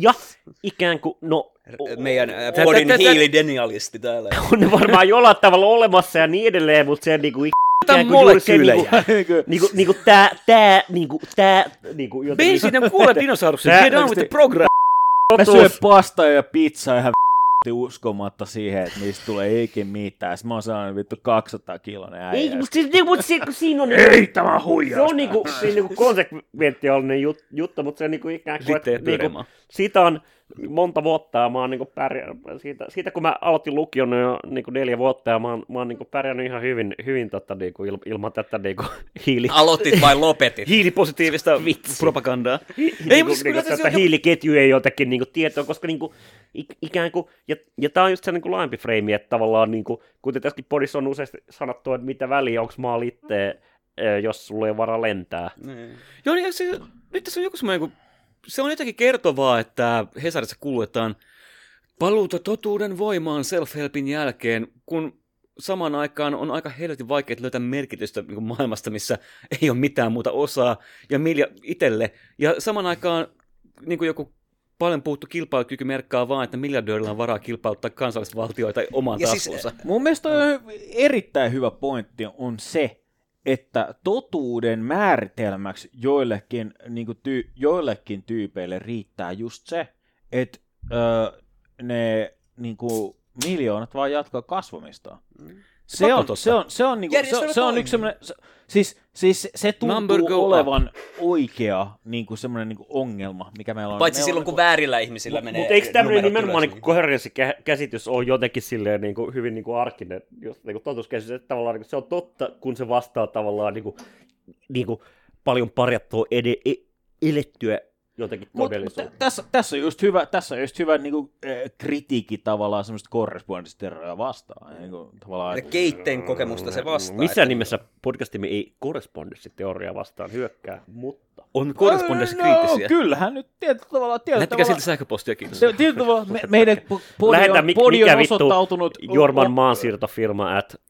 [SPEAKER 4] Ja ikään kuin, no...
[SPEAKER 5] Meidän äh, podin
[SPEAKER 3] tä-
[SPEAKER 5] hiilidenialisti täällä. [laughs]
[SPEAKER 4] on ne varmaan jollain tavalla olemassa ja niin edelleen, mutta se niinku
[SPEAKER 3] Jotain
[SPEAKER 4] juuri se
[SPEAKER 3] molekyylejä. [laughs]
[SPEAKER 4] niinku, niinku, niinku tää, tää, niinku, tää, niinku jotenkin
[SPEAKER 3] Bensin kuule [laughs] dinosauruksia,
[SPEAKER 4] Tää-
[SPEAKER 3] get on with the program.
[SPEAKER 6] Mä syön pastaa ja pizzaa ihan [laughs] uskomatta siihen, että niistä tulee ei ikin mitään. Sitten mä oon saanut vittu 200 kilonen äijä.
[SPEAKER 4] Ei, mutta siis, niinku, se, kun siinä on...
[SPEAKER 6] Ei, tämä on huijausta.
[SPEAKER 4] Se on niinku, siinä niinku konsekventtiallinen jut, juttu, mutta se niinku ikään kuin, että
[SPEAKER 3] Litteä
[SPEAKER 4] niinku, siitä on monta vuotta ja mä oon niinku pärjännyt, siitä, siitä kun mä aloitin lukion jo niinku neljä vuotta ja mä oon, mä oon niinku pärjännyt ihan hyvin, hyvin tota, niinku, il, ilman tätä niinku, [laughs] hiili,
[SPEAKER 5] Aloitit vai lopetit? [laughs]
[SPEAKER 3] Hiilipositiivista propagandaa.
[SPEAKER 4] Ei,
[SPEAKER 3] Ei,
[SPEAKER 4] niinku,
[SPEAKER 3] mutta kyllä
[SPEAKER 4] niinku,
[SPEAKER 3] tässä
[SPEAKER 4] tätä
[SPEAKER 3] on-
[SPEAKER 4] hiiliketju ei jotenkin niinku, tietoa, koska niinku, ik, ikään kuin, ja, ja tämä on just se niinku, laajempi freimi, että tavallaan, niinku, kuten tässäkin podissa on useasti sanottu, että mitä väliä, onko maa litteä, jos sulla ei ole varaa lentää.
[SPEAKER 5] Niin.
[SPEAKER 3] Joo, niin se, nyt tässä on joku semmoinen, kun, se on jotenkin kertovaa, että Hesarissa kuulutetaan paluuta totuuden voimaan self-helpin jälkeen, kun samaan aikaan on aika helvetin vaikea löytää merkitystä niin maailmasta, missä ei ole mitään muuta osaa ja milja itselle. Ja samaan aikaan niin kuin joku paljon puhuttu kilpailukyky merkkaa vaan, että miljardöörillä on varaa kilpailuttaa kansallista valtioita omaan
[SPEAKER 5] Ja siis,
[SPEAKER 3] taskuunsa.
[SPEAKER 6] Mun mielestä on erittäin hyvä pointti on se, että totuuden määritelmäksi joillekin, niin kuin tyy- joillekin tyypeille riittää just se, että öö, ne niin kuin, miljoonat vaan jatkaa kasvamistaan. Se on, se on, se on, niinku, se, se on yksi semmoinen, se, siis, siis se tuntuu olevan oikea niinku semmoinen niinku ongelma, mikä meillä on.
[SPEAKER 5] Paitsi
[SPEAKER 6] meillä
[SPEAKER 5] silloin,
[SPEAKER 6] on,
[SPEAKER 5] kun
[SPEAKER 6] niinku,
[SPEAKER 5] väärillä ihmisillä menee
[SPEAKER 4] Mutta eikö tämmöinen nimenomaan
[SPEAKER 5] ylös,
[SPEAKER 4] niin koherenssi-käsitys on jotenkin silleen niin kuin, hyvin niin kuin arkinen, just niin kuin totuuskäsitys, että tavallaan niin kuin, se on totta, kun se vastaa tavallaan niin kuin, niin kuin, paljon parjattua ede, e, elettyä jotenkin
[SPEAKER 6] Mut, mut tässä, tässä on just hyvä, tässä on just hyvä niinku, äh, kritiikki tavallaan semmoista korrespondenssiterroja vastaan. Niinku, tavallaan,
[SPEAKER 5] Ja keitteen kokemusta se vastaa.
[SPEAKER 4] Missään
[SPEAKER 5] että-
[SPEAKER 4] nimessä podcastimme ei korrespondenssiteoriaa vastaan hyökkää, mutta
[SPEAKER 3] On korrespondenssi
[SPEAKER 6] no,
[SPEAKER 3] kriittisiä.
[SPEAKER 6] kyllähän nyt tietyllä tavalla, tietyllä
[SPEAKER 3] Lähettäkää
[SPEAKER 6] tavalla,
[SPEAKER 3] siltä sähköpostia, kiitos.
[SPEAKER 6] tietyllä tavalla me, meidän po- podi on, podi
[SPEAKER 4] mikä
[SPEAKER 6] on
[SPEAKER 4] vittu
[SPEAKER 6] osoittautunut...
[SPEAKER 4] Jorman
[SPEAKER 6] on-
[SPEAKER 4] maansiirtofirma at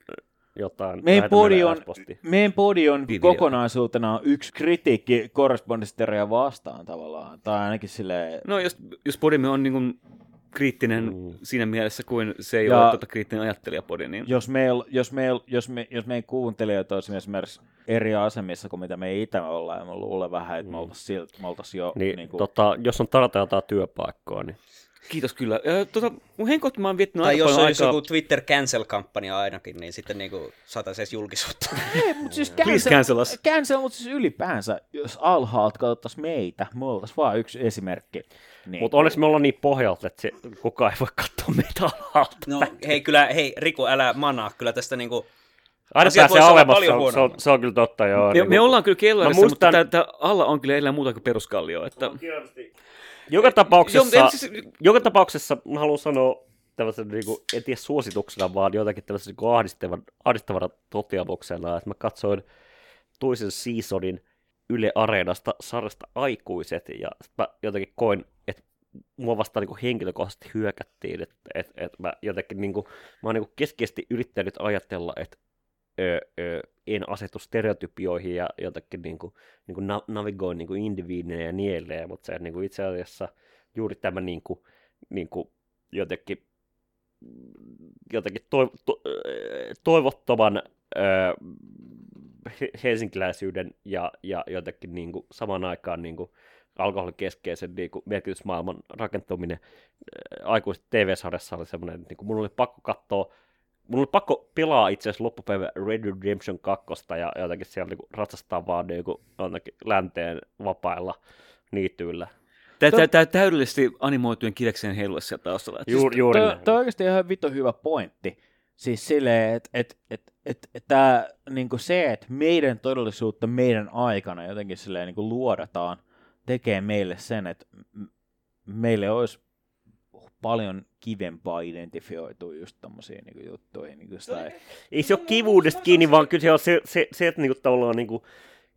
[SPEAKER 4] jotain.
[SPEAKER 6] Meidän podi on, meidän podi on
[SPEAKER 3] Video.
[SPEAKER 6] kokonaisuutena yksi kritiikki korrespondenssiteroja vastaan tavallaan. Tai ainakin silleen...
[SPEAKER 3] No jos, jos podimme on niin kuin kriittinen
[SPEAKER 4] Mm.
[SPEAKER 3] siinä mielessä kuin se ei
[SPEAKER 6] Ja-
[SPEAKER 3] ole tota kriittinen ajattelijapodi, niin
[SPEAKER 6] jos meillä jos meil, jos me, jos meidän kuuntelijat olisi esimerkiksi eri asemissa kuin mitä me itse ollaan, ja mä luulen vähän, että me oltaisiin, silt, me oltaisiin jo...
[SPEAKER 4] Niin,
[SPEAKER 6] niin kuin,
[SPEAKER 4] tota, jos on tarjota jotain työpaikkaa, niin
[SPEAKER 3] kiitos kyllä. Ja, tota, mun henkot mä oon viettänyt
[SPEAKER 5] Tai
[SPEAKER 3] aika
[SPEAKER 5] jos
[SPEAKER 3] paljon
[SPEAKER 5] olisi
[SPEAKER 3] aikaa...
[SPEAKER 5] joku Twitter cancel-kampanja ainakin, niin sitten niinku saataisiin edes julkisuutta. [laughs]
[SPEAKER 6] Ei, mutta siis
[SPEAKER 3] Please cancel us.
[SPEAKER 6] Cancel, mutta siis ylipäänsä, jos alhaalta katsottaisiin meitä, me oltaisiin vaan yksi esimerkki. Niin,
[SPEAKER 4] Mutta onneksi me ollaan niin pohjalta, että se, kukaan ei voi katsoa meitä alhaalta.
[SPEAKER 5] No hei, kyllä, hei Riku, älä manaa. Kyllä tästä niinku...
[SPEAKER 4] Aina
[SPEAKER 5] asiat
[SPEAKER 4] pääsee alemmas,
[SPEAKER 5] paljon
[SPEAKER 4] se on, se, on, se on kyllä totta, joo.
[SPEAKER 3] Me,
[SPEAKER 4] niin
[SPEAKER 3] me ollaan kyllä kellarissa,
[SPEAKER 4] muistan-
[SPEAKER 3] mutta tää, tää alla on kyllä edellä muuta kuin peruskallio. Että...
[SPEAKER 4] Joka tapauksessa,
[SPEAKER 3] ei siis-
[SPEAKER 4] joka tapauksessa mä haluan sanoa tämmöisen, niin kuin, en tiedä suosituksena, vaan jotakin tämmöisen niin ahdistavan, ahdistavana toteamuksena, että mä katsoin toisen seasonin Yle Areenasta sarjasta Aikuiset, ja mä jotenkin koin, että mua vastaan niin henkilökohtaisesti hyökättiin, että että että mä jotenkin niin kuin, mä oon niin keskeisesti yrittänyt ajatella, että ö, ö, en asetu stereotypioihin ja jotenkin niin kuin, niin kuin na- navigoin niin kuin ja niin edelleen, mutta se niin kuin itse asiassa juuri tämä niin kuin, niin kuin jotenkin jotenkin toiv- to- toivottoman ö, he- helsinkiläisyyden ja, ja jotenkin niin kuin samaan aikaan niin kuin alkoholikeskeisen niin kuin merkitysmaailman rakentuminen. Aikuiset TV-sarjassa oli semmoinen, että niin kuin mun oli pakko katsoa, mun oli pakko pelaa itse asiassa loppupäivä Red Dead Redemption 2 ja jotenkin siellä niin kuin ratsastaa vaan niin jonnekin länteen vapailla niityillä.
[SPEAKER 3] Tää, tää täydellisesti animoitujen kirekseen heilua siellä taustalla. Et
[SPEAKER 4] Juuri,
[SPEAKER 6] toi on oikeasti ihan vittu hyvä pointti. Siis silleen, että et, et, et, et tää, niinku se, että meidän todellisuutta meidän aikana jotenkin silleen niinku luodataan, tekee meille sen, että meille olisi paljon kivempaa identifioitua just tommosiin niinku juttuihin. Niinku sitä,
[SPEAKER 4] ei se ole kivuudesta kiinni, vaan kyllä se on se, se, se että niinku tavallaan niinku,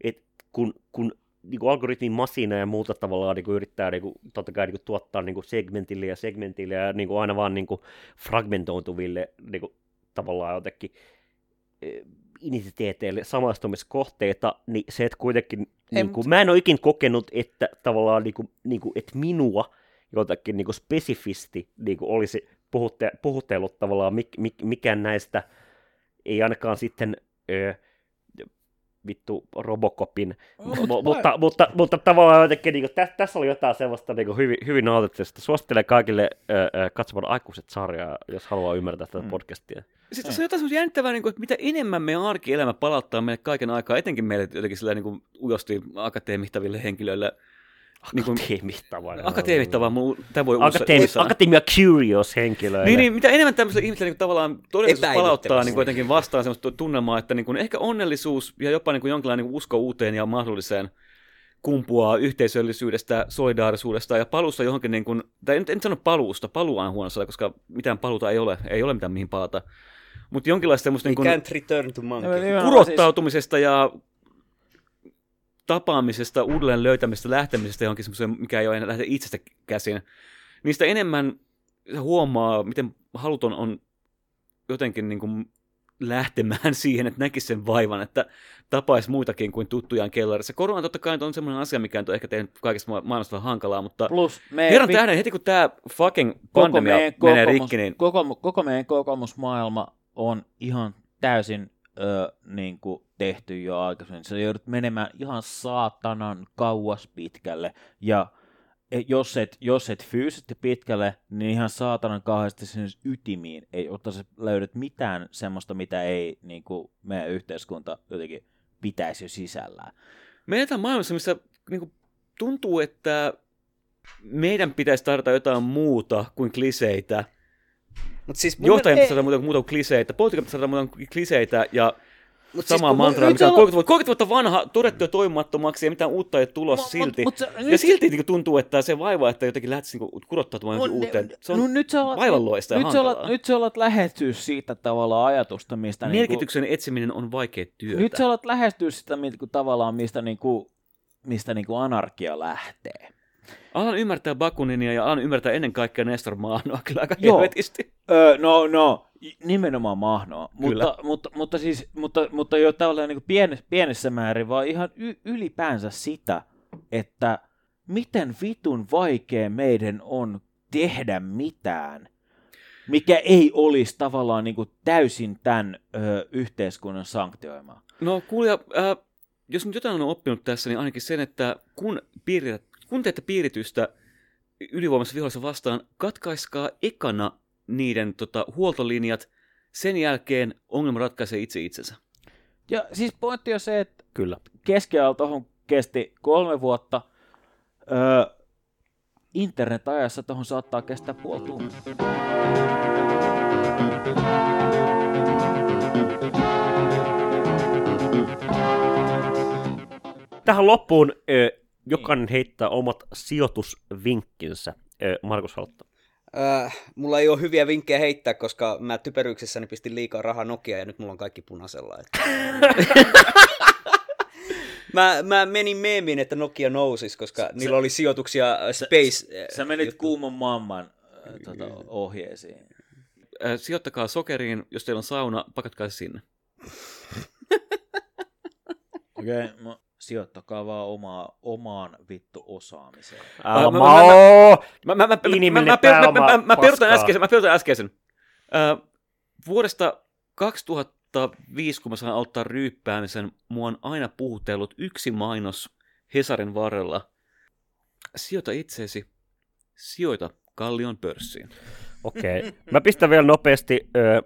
[SPEAKER 4] et kun, kun niinku algoritmin masina ja muuta tavallaan niinku yrittää niinku, totta kai niinku tuottaa niinku segmentille ja segmentille ja niinku aina vaan niinku fragmentoituville niinku, tavallaan jotenkin eh, identiteeteille samaistumiskohteita, niin se, että kuitenkin, niin kuin, mä en ole ikin kokenut, että tavallaan, niin kuin, niin kuin, että minua jotakin niin kuin spesifisti niin kuin olisi puhutte, puhutellut tavallaan, mik, mik, mikään näistä ei ainakaan sitten ö, vittu Robocopin, mu- mutta, mutta, mutta tavallaan jotenkin, niin kuin, tä, tässä oli jotain sellaista niin kuin hyvin, hyvin nautittelista. Suosittelen kaikille ö, ö, katsomaan aikuiset sarjaa, jos haluaa ymmärtää tätä
[SPEAKER 6] Mm.
[SPEAKER 4] podcastia.
[SPEAKER 3] Sitten tässä on jotain semmoista jännittävää, niin kuin, että mitä enemmän meidän arkielämä palauttaa meille kaiken aikaa, etenkin meille jotenkin sillä niin kuin ujosti akateemittaville henkilöille. Niin kuin,
[SPEAKER 4] Akateemittava.
[SPEAKER 3] akateemittavaa, mu- tämä voi
[SPEAKER 4] Akateemi, akatemia curious henkilöille.
[SPEAKER 3] Niin, niin, mitä enemmän tämmöiselle ihmiselle niin tavallaan todellisuus palauttaa niin kuin jotenkin vastaan semmoista tunnelmaa, että niin kuin ehkä onnellisuus ja jopa niin kuin jonkinlainen niin kuin usko uuteen ja mahdolliseen kumpuaa yhteisöllisyydestä, solidaarisuudesta ja paluusta johonkin, niin kuin, tai en, en sano paluusta, paluu on huono sana, koska mitään paluuta ei ole, ei ole mitään mihin palata. Mutta jonkinlaista semmoista niin kuin,
[SPEAKER 5] can't return to monkey.
[SPEAKER 3] Kurottautumisesta ja tapaamisesta, uudelleen löytämisestä, lähtemisestä johonkin semmoiseen, mikä ei ole enää lähde itsestä käsin. Niistä enemmän huomaa, miten haluton on jotenkin niin kuin lähtemään [laughs] siihen, että näkisi sen vaivan, että tapaisi muitakin kuin tuttujaan kellarissa. Korona totta kai on semmoinen asia, mikä on ehkä tehnyt kaikesta ma- maailmasta vähän hankalaa, mutta
[SPEAKER 6] Plus me,
[SPEAKER 3] herran
[SPEAKER 6] vi-
[SPEAKER 3] tähden, heti kun tämä fucking
[SPEAKER 6] koko
[SPEAKER 3] pandemia
[SPEAKER 6] meidän,
[SPEAKER 3] menee
[SPEAKER 6] kokemus,
[SPEAKER 3] rikki, niin
[SPEAKER 6] koko, koko meidän kokemusmaailma on ihan täysin ö, niin kuin tehty jo aikaisemmin. Se joudut menemään ihan saatanan kauas pitkälle. Ja e- jos et, jos et fyysisesti pitkälle, niin ihan saatanan kauheasti sinne ytimiin. Ei ota se löydät mitään semmoista, mitä ei niin kuin meidän yhteiskunta jotenkin pitäisi jo sisällään.
[SPEAKER 3] Me eletään maailmassa, missä niin kuin, tuntuu, että meidän pitäisi tarjota jotain muuta kuin kliseitä.
[SPEAKER 5] Mut siis
[SPEAKER 3] Johtajien
[SPEAKER 5] mielestä-
[SPEAKER 3] pitäisi tarjota muuta, muuta kuin kliseitä. Poliitikot pitäisi tarjota muuta kuin kliseitä ja
[SPEAKER 5] Mut siis
[SPEAKER 3] samaa
[SPEAKER 5] mun-
[SPEAKER 3] mantraa,
[SPEAKER 5] nyt
[SPEAKER 3] mikä on
[SPEAKER 5] olla-
[SPEAKER 3] 30 vuotta, 30 vuotta vanha, todettu jo toimimattomaksi ja mitään uutta ei ole tulossa
[SPEAKER 6] Mut-
[SPEAKER 3] silti.
[SPEAKER 6] mut se-
[SPEAKER 3] ja
[SPEAKER 6] nyt-
[SPEAKER 3] silti niin tuntuu, että se vaiva, että jotenkin lähtisi niin kurottautumaan
[SPEAKER 6] Mun-
[SPEAKER 3] uuteen. Se on
[SPEAKER 6] no, nyt sä alat,
[SPEAKER 3] vaivalloista ja
[SPEAKER 6] nyt, sä alat, nyt sä alat lähestyä siitä tavallaan ajatusta, mistä... niinku-
[SPEAKER 3] Merkityksen etsiminen on vaikea työtä.
[SPEAKER 6] Nyt sä alat lähestyä sitä mit- kun tavallaan, mistä, niinku, mistä niinku anarkia lähtee.
[SPEAKER 3] Alan ymmärtää Bakuninia ja alan ymmärtää ennen kaikkea Nestor Maanoa kyllä aika
[SPEAKER 6] Joo.
[SPEAKER 3] helvetisti.
[SPEAKER 6] Öö, no, no, nimenomaan mahnoa.
[SPEAKER 3] Kyllä.
[SPEAKER 6] Mutta, mutta, mutta, siis, mutta, mutta jo tällainen niin pienessä, pienessä määrin, vaan ihan y- ylipäänsä sitä, että miten vitun vaikea meidän on tehdä mitään, mikä ei olisi tavallaan niin täysin tämän ö, yhteiskunnan sanktioimaa.
[SPEAKER 3] No kuulija, äh, jos nyt jotain on oppinut tässä, niin ainakin sen, että kun, piirit, kun teette piiritystä ylivoimassa vihollisen vastaan, katkaiskaa ekana niiden tota, huoltolinjat, sen jälkeen ongelma ratkaisee itse itsensä.
[SPEAKER 6] Ja siis pointti on se, että
[SPEAKER 4] Kyllä.
[SPEAKER 6] keskiajalla tuohon kesti kolme vuotta. Öö, internet-ajassa tuohon saattaa kestää puoli tuntia.
[SPEAKER 4] Tähän loppuun ö, jokainen heittää omat sijoitusvinkkinsä. Markus Haltta.
[SPEAKER 5] Äh, mulla ei ole hyviä vinkkejä heittää, koska mä typeryyksessäni pistin liikaa rahaa Nokia ja nyt mulla on kaikki punaisella. Että... [laughs] mä, mä menin meemiin, että Nokia nousisi, koska niillä oli sijoituksia Space. äh,
[SPEAKER 6] Sä menit
[SPEAKER 5] juttu.
[SPEAKER 6] kuuman mamman äh, tota, ohjeisiin.
[SPEAKER 3] Äh, sijoittakaa sokeriin, jos teillä on sauna, pakatkaa se sinne.
[SPEAKER 6] Okei, okay, no, sijoittakaa vaan omaa, omaan vittu osaamiseen.
[SPEAKER 4] Älä
[SPEAKER 3] mä-
[SPEAKER 4] mä,
[SPEAKER 3] mä-
[SPEAKER 4] mä,
[SPEAKER 3] Mä, mä, mä, mä,
[SPEAKER 4] Inhimillinen
[SPEAKER 3] mä, mä, mä,
[SPEAKER 4] pääoma
[SPEAKER 3] mä, mä, mä peruutan
[SPEAKER 4] paskaa.
[SPEAKER 3] äskeisen. Mä äskeisen. Äh, vuodesta 2005, kun mä sain aloittaa ryyppäämisen, mua on aina puhutellut yksi mainos Hesarin varrella. Sijoita itseesi. Sijoita Kallion pörssiin.
[SPEAKER 4] Okei. Okay. Mä pistän vielä nopeasti, ö,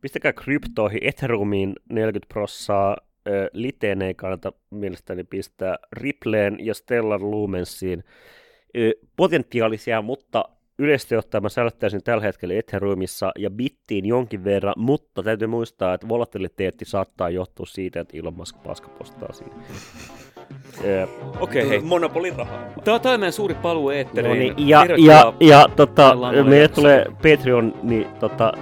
[SPEAKER 4] pistäkää kryptoihin, Ethereumiin 40 prossaa, ö, Liteen ei kannata mielestäni pistää, Rippleen ja Stellar Lumensiin. Ö, potentiaalisia, mutta yleisesti ottaen mä säilyttäisin tällä hetkellä Ethereumissa ja Bittiin jonkin verran, mutta täytyy muistaa, että volatiliteetti saattaa johtua siitä, että Elon Musk paskapostaa siinä.
[SPEAKER 3] Okei, hei.
[SPEAKER 5] Monopolin rahaa.
[SPEAKER 3] Tämä on meidän suuri paluu
[SPEAKER 4] No
[SPEAKER 3] eetteriin.
[SPEAKER 4] niin, ja, ja,
[SPEAKER 3] Tervetuloa
[SPEAKER 4] ja tota, meille tulee Patreon, niin tota,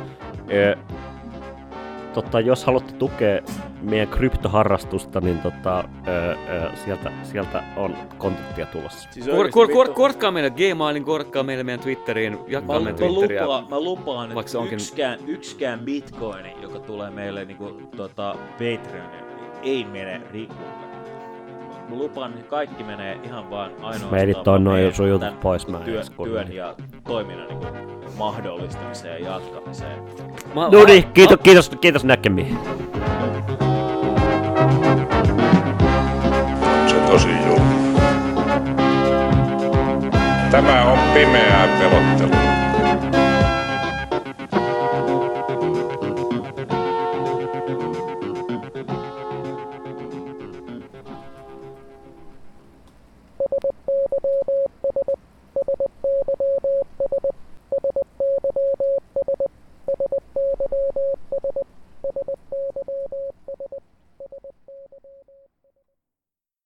[SPEAKER 4] tota, jos haluatte tukea meidän kryptoharrastusta, niin tota, ö, ö, sieltä, sieltä on kontenttia tulossa.
[SPEAKER 6] Siis
[SPEAKER 3] Kor, kor, kor, kortkaa meille Gmailin, kortkaa meille meidän Twitteriin, jakaa
[SPEAKER 6] Mä,
[SPEAKER 3] meidän
[SPEAKER 6] mä,
[SPEAKER 3] Twitteriä.
[SPEAKER 6] lupaan, mä lupaan, että
[SPEAKER 3] onkin-
[SPEAKER 6] yksikään, yksikään bitcoini, joka tulee meille niinku, tota, Patreonille, ei mene rikulle. Mä lupaan, että kaikki menee ihan vaan ainoastaan
[SPEAKER 4] Mä editoin noin sun jutut pois, mä
[SPEAKER 6] työn, työn ja toiminnan niinku, mahdollistamiseen ja jatkamiseen.
[SPEAKER 3] Mä,
[SPEAKER 4] No niin, kiitos, kiitos, kiitos näkemiin.
[SPEAKER 2] Se tosi julma. Tämä on pimeää pelottelua.